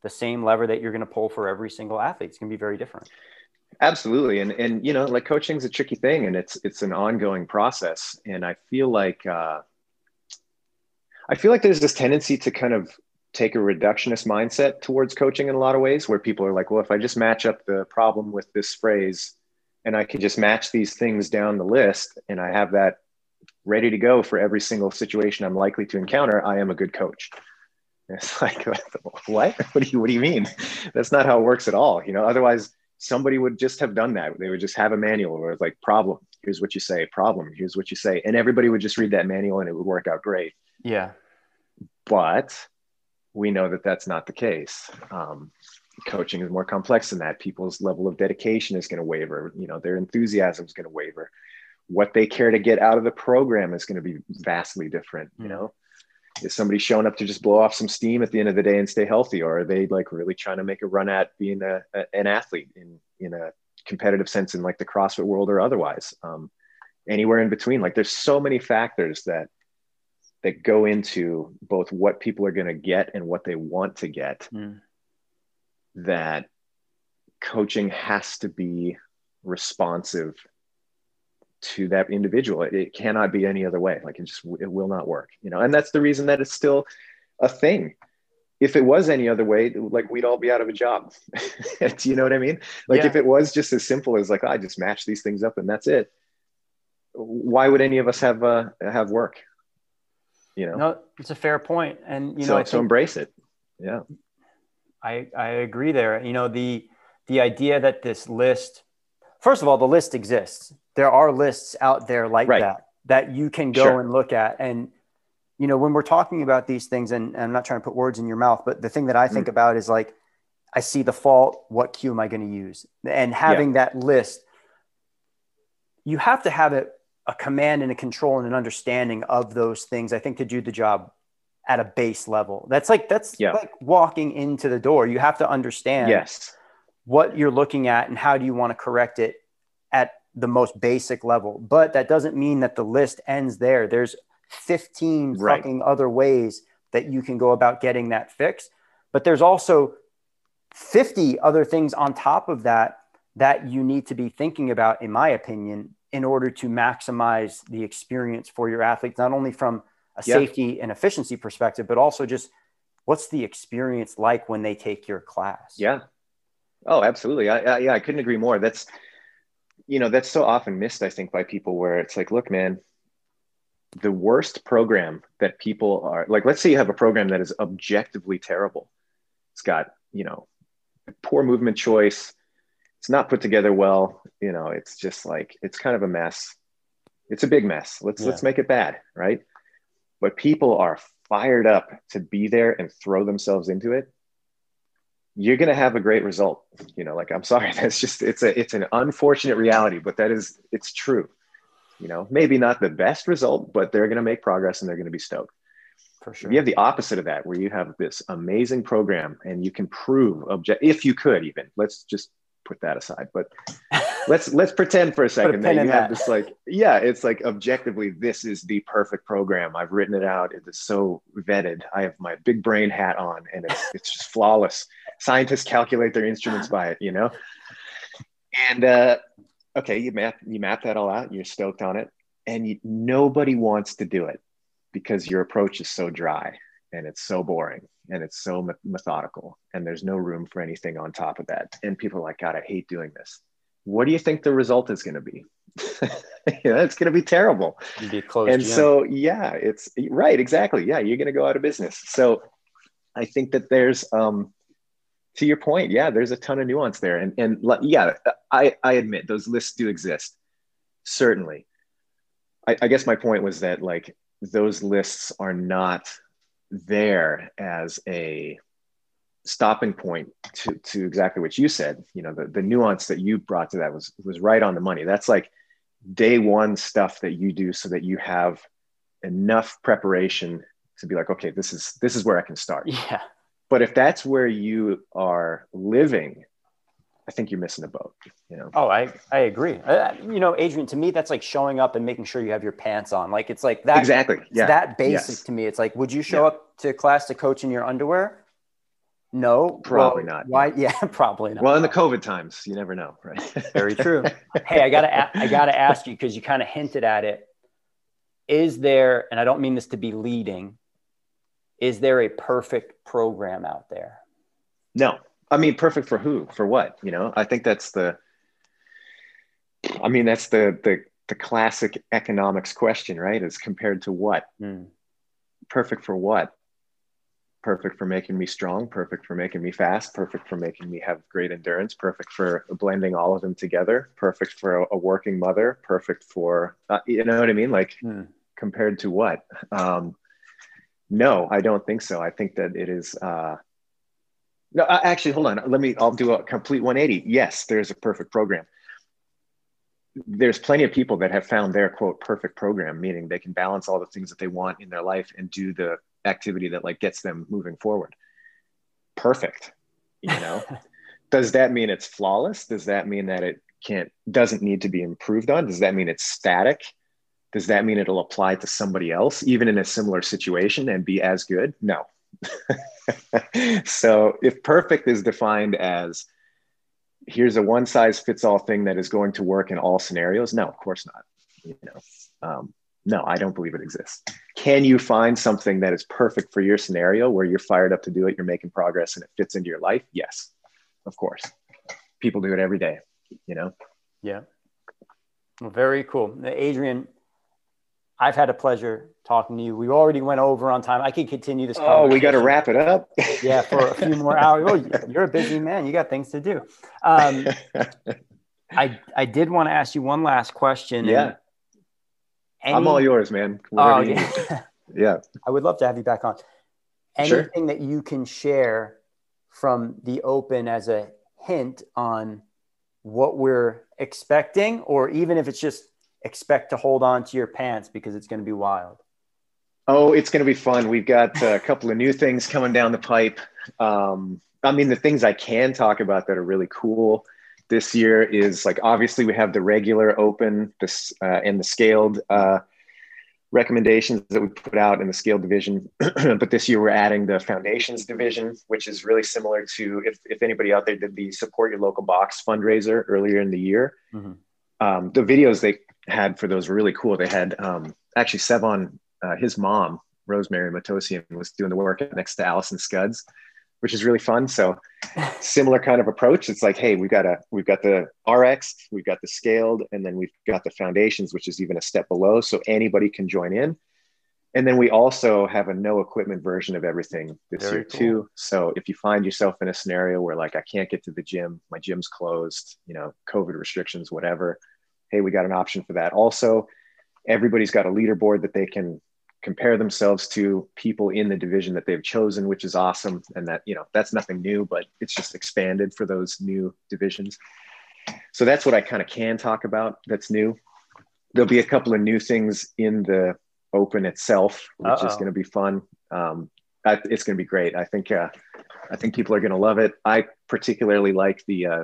the same lever that you're going to pull for every single athlete. It's going to be very different. Absolutely. And, and, you know, like coaching is a tricky thing and it's, it's an ongoing process. And I feel like, uh, I feel like there's this tendency to kind of take a reductionist mindset towards coaching in a lot of ways where people are like, well, if I just match up the problem with this phrase and I can just match these things down the list and I have that ready to go for every single situation I'm likely to encounter, I am a good coach. it's like, what? What do you, what do you mean? That's not how it works at all. You know, otherwise somebody would just have done that. They would just have a manual where it's like problem. Here's what you say. Problem. Here's what you say. And everybody would just read that manual and it would work out great. Yeah. But we know that that's not the case. Um, coaching is more complex than that. People's level of dedication is going to waver. You know, their enthusiasm is going to waver. What they care to get out of the program is going to be vastly different. You know, is somebody showing up to just blow off some steam at the end of the day and stay healthy or are they like really trying to make a run at being a, a an athlete in in a competitive sense in like the crossfit world or otherwise um, anywhere in between like there's so many factors that that go into both what people are going to get and what they want to get mm. that coaching has to be responsive to that individual. It, it, cannot be any other way. Like it just it will not work. You know, and that's the reason that it's still a thing. If it was any other way, like we'd all be out of a job. Do you know what I mean? Like yeah. if it was just as simple as like oh, I just match these things up and that's it. Why would any of us have uh, have work? You know, no, it's a fair point, and you so, know, so embrace it. Yeah, I I agree there. You know the the idea that this list first of all, the list exists. There are lists out there like right. that that you can go sure. and look at. And, you know, when we're talking about these things, and, and, I'm not trying to put words in your mouth, but the thing that I think mm. about is like, I see the fault. What cue am I going to use? And having yeah. that list, you have to have it a command and a control and an understanding of those things. I think to do the job at a base level. That's like that's yeah. like walking into the door. You have to understand. Yes what you're looking at and how do you want to correct it the most basic level. But that doesn't mean that the list ends there. There's 15 right. fucking other ways that you can go about getting that fix. But there's also 50 other things on top of that that you need to be thinking about, in my opinion, in order to maximize the experience for your athletes, not only from a safety and efficiency perspective, but also just what's the experience like when they take your class? Yeah. Oh, absolutely. I, I, yeah, I couldn't agree more. That's, you know, that's so often missed, I think, by people where it's like, look, man, the worst program that people are like, let's say you have a program that is objectively terrible. It's got, you know, poor movement choice. It's not put together well. You know, it's just like, it's kind of a mess. It's a big mess. Let's, yeah. let's make it bad. Right. But people are fired up to be there and throw themselves into it you're going to have a great result. You know like i'm sorry that's just it's a it's an unfortunate reality but that is it's true. You know maybe not the best result but they're going to make progress and they're going to be stoked. For sure. You have the opposite of that where you have this amazing program and you can prove object if you could even let's just put that aside but let's let's pretend for a second that you have that. this like yeah it's like objectively this is the perfect program. I've written it out. It is so vetted. I have my big brain hat on and it's, it's just flawless scientists calculate their instruments by it you know and uh okay you map you map that all out you're stoked on it and you, nobody wants to do it because your approach is so dry and it's so boring and it's so methodical and there's no room for anything on top of that and people are like god i hate doing this what do you think the result is going to be you know, it's going to be terrible. Be and gym. so, yeah, it's right. Exactly. Yeah. You're going to go out of business. So I think that there's, um, to your point, yeah, there's a ton of nuance there. And, and yeah, I, I admit those lists do exist. Certainly. I, I guess my point was that like those lists are not there as a stopping point to, to exactly what you said you know the, the nuance that you brought to that was was right on the money that's like day one stuff that you do so that you have enough preparation to be like okay this is this is where i can start yeah but if that's where you are living I think you're missing the boat. You know. Oh, I I agree. Uh, you know, Adrian, to me, that's like showing up and making sure you have your pants on. Like it's like that. Exactly. Yeah. That basic yes. to me. It's like, would you show yeah. up to class to coach in your underwear? No, probably well, not. Why? Yeah, probably not. Well, in the COVID times, you never know, right? Very true. hey, I gotta I gotta ask you because you kind of hinted at it. Is there, and I don't mean this to be leading, is there a perfect program out there? No, I mean, perfect for who? For what? You know, I think that's the. I mean, that's the the the classic economics question, right? Is compared to what? Mm. Perfect for what? Perfect for making me strong. Perfect for making me fast. Perfect for making me have great endurance. Perfect for blending all of them together. Perfect for a, a working mother. Perfect for uh, you know what I mean? Like mm. compared to what? Um, no, I don't think so. I think that it is. Uh, no, actually, hold on. Let me, I'll do a complete 180. Yes, there's a perfect program. There's plenty of people that have found their quote perfect program, meaning they can balance all the things that they want in their life and do the activity that like gets them moving forward. Perfect. You know, does that mean it's flawless? Does that mean that it can't, doesn't need to be improved on? Does that mean it's static? Does that mean it'll apply to somebody else, even in a similar situation and be as good? No, so if perfect is defined as here's a one size fits all thing that is going to work in all scenarios, no, of course not. You know, um, no, I don't believe it exists. Can you find something that is perfect for your scenario where you're fired up to do it, you're making progress, and it fits into your life? Yes, of course. People do it every day. You know. Yeah. Very cool, Adrian. I've had a pleasure talking to you. We already went over on time. I could continue this. Oh, we got to wrap it up. yeah, for a few more hours. Oh, you're a busy man. You got things to do. Um, I I did want to ask you one last question. Yeah. Any, I'm all yours, man. oh, yeah. yeah. I would love to have you back on. Anything sure. that you can share from the open as a hint on what we're expecting, or even if it's just expect to hold on to your pants because it's going to be wild? Oh, it's going to be fun. We've got a couple of new things coming down the pipe. Um, I mean, the things I can talk about that are really cool this year is like obviously we have the regular open this uh, and the scaled uh, recommendations that we put out in the scaled division but this year we're adding the foundations division which is really similar to if, if anybody out there did the support your local box fundraiser earlier in the year mm-hmm. um, the videos they had for those really cool. They had um, actually Sevan, uh, his mom, Rosemary Matossian, was doing the work next to Allison Scuds, which is really fun. So similar kind of approach. It's like, hey, we've got a we've got the RX, we've got the scaled, and then we've got the foundations, which is even a step below. So anybody can join in. And then we also have a no equipment version of everything this Very year cool. too. So if you find yourself in a scenario where like I can't get to the gym, my gym's closed, you know, COVID restrictions, whatever, hey, we got an option for that. Also, everybody's got a leaderboard that they can compare themselves to people in the division that they've chosen, which is awesome. And that, you know, that's nothing new, but it's just expanded for those new divisions. So that's what I kind of can talk about that's new. There'll be a couple of new things in the open itself, which Uh-oh. is going to be fun. Um, I, it's going to be great. I think, uh, I think people are going to love it. I particularly like the, uh,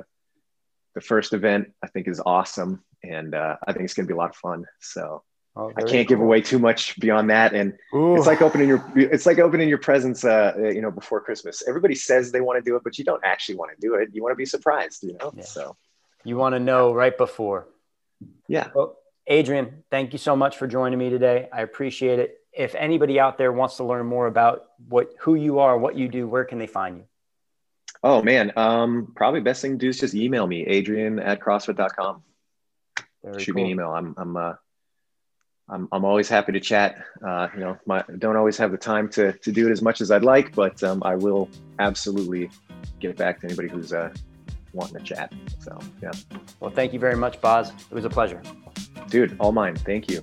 the first event I think is awesome and uh, I think it's going to be a lot of fun. So oh, I can't cool. give away too much beyond that. And Ooh. it's like opening your it's like opening your presents, uh, you know, before Christmas. Everybody says they want to do it, but you don't actually want to do it. You want to be surprised, you know. Yeah. So you want to know right before. Yeah. Well, Adrian, thank you so much for joining me today. I appreciate it. If anybody out there wants to learn more about what who you are, what you do, where can they find you? Oh man, um, probably best thing to do is just email me, Adrian at CrossFit.com. Very shoot cool. me an email. I'm I'm uh, I'm I'm always happy to chat. Uh, you know, my don't always have the time to to do it as much as I'd like, but um, I will absolutely get back to anybody who's uh, wanting to chat. So yeah. Well, thank you very much, Boz. It was a pleasure. Dude, all mine. Thank you.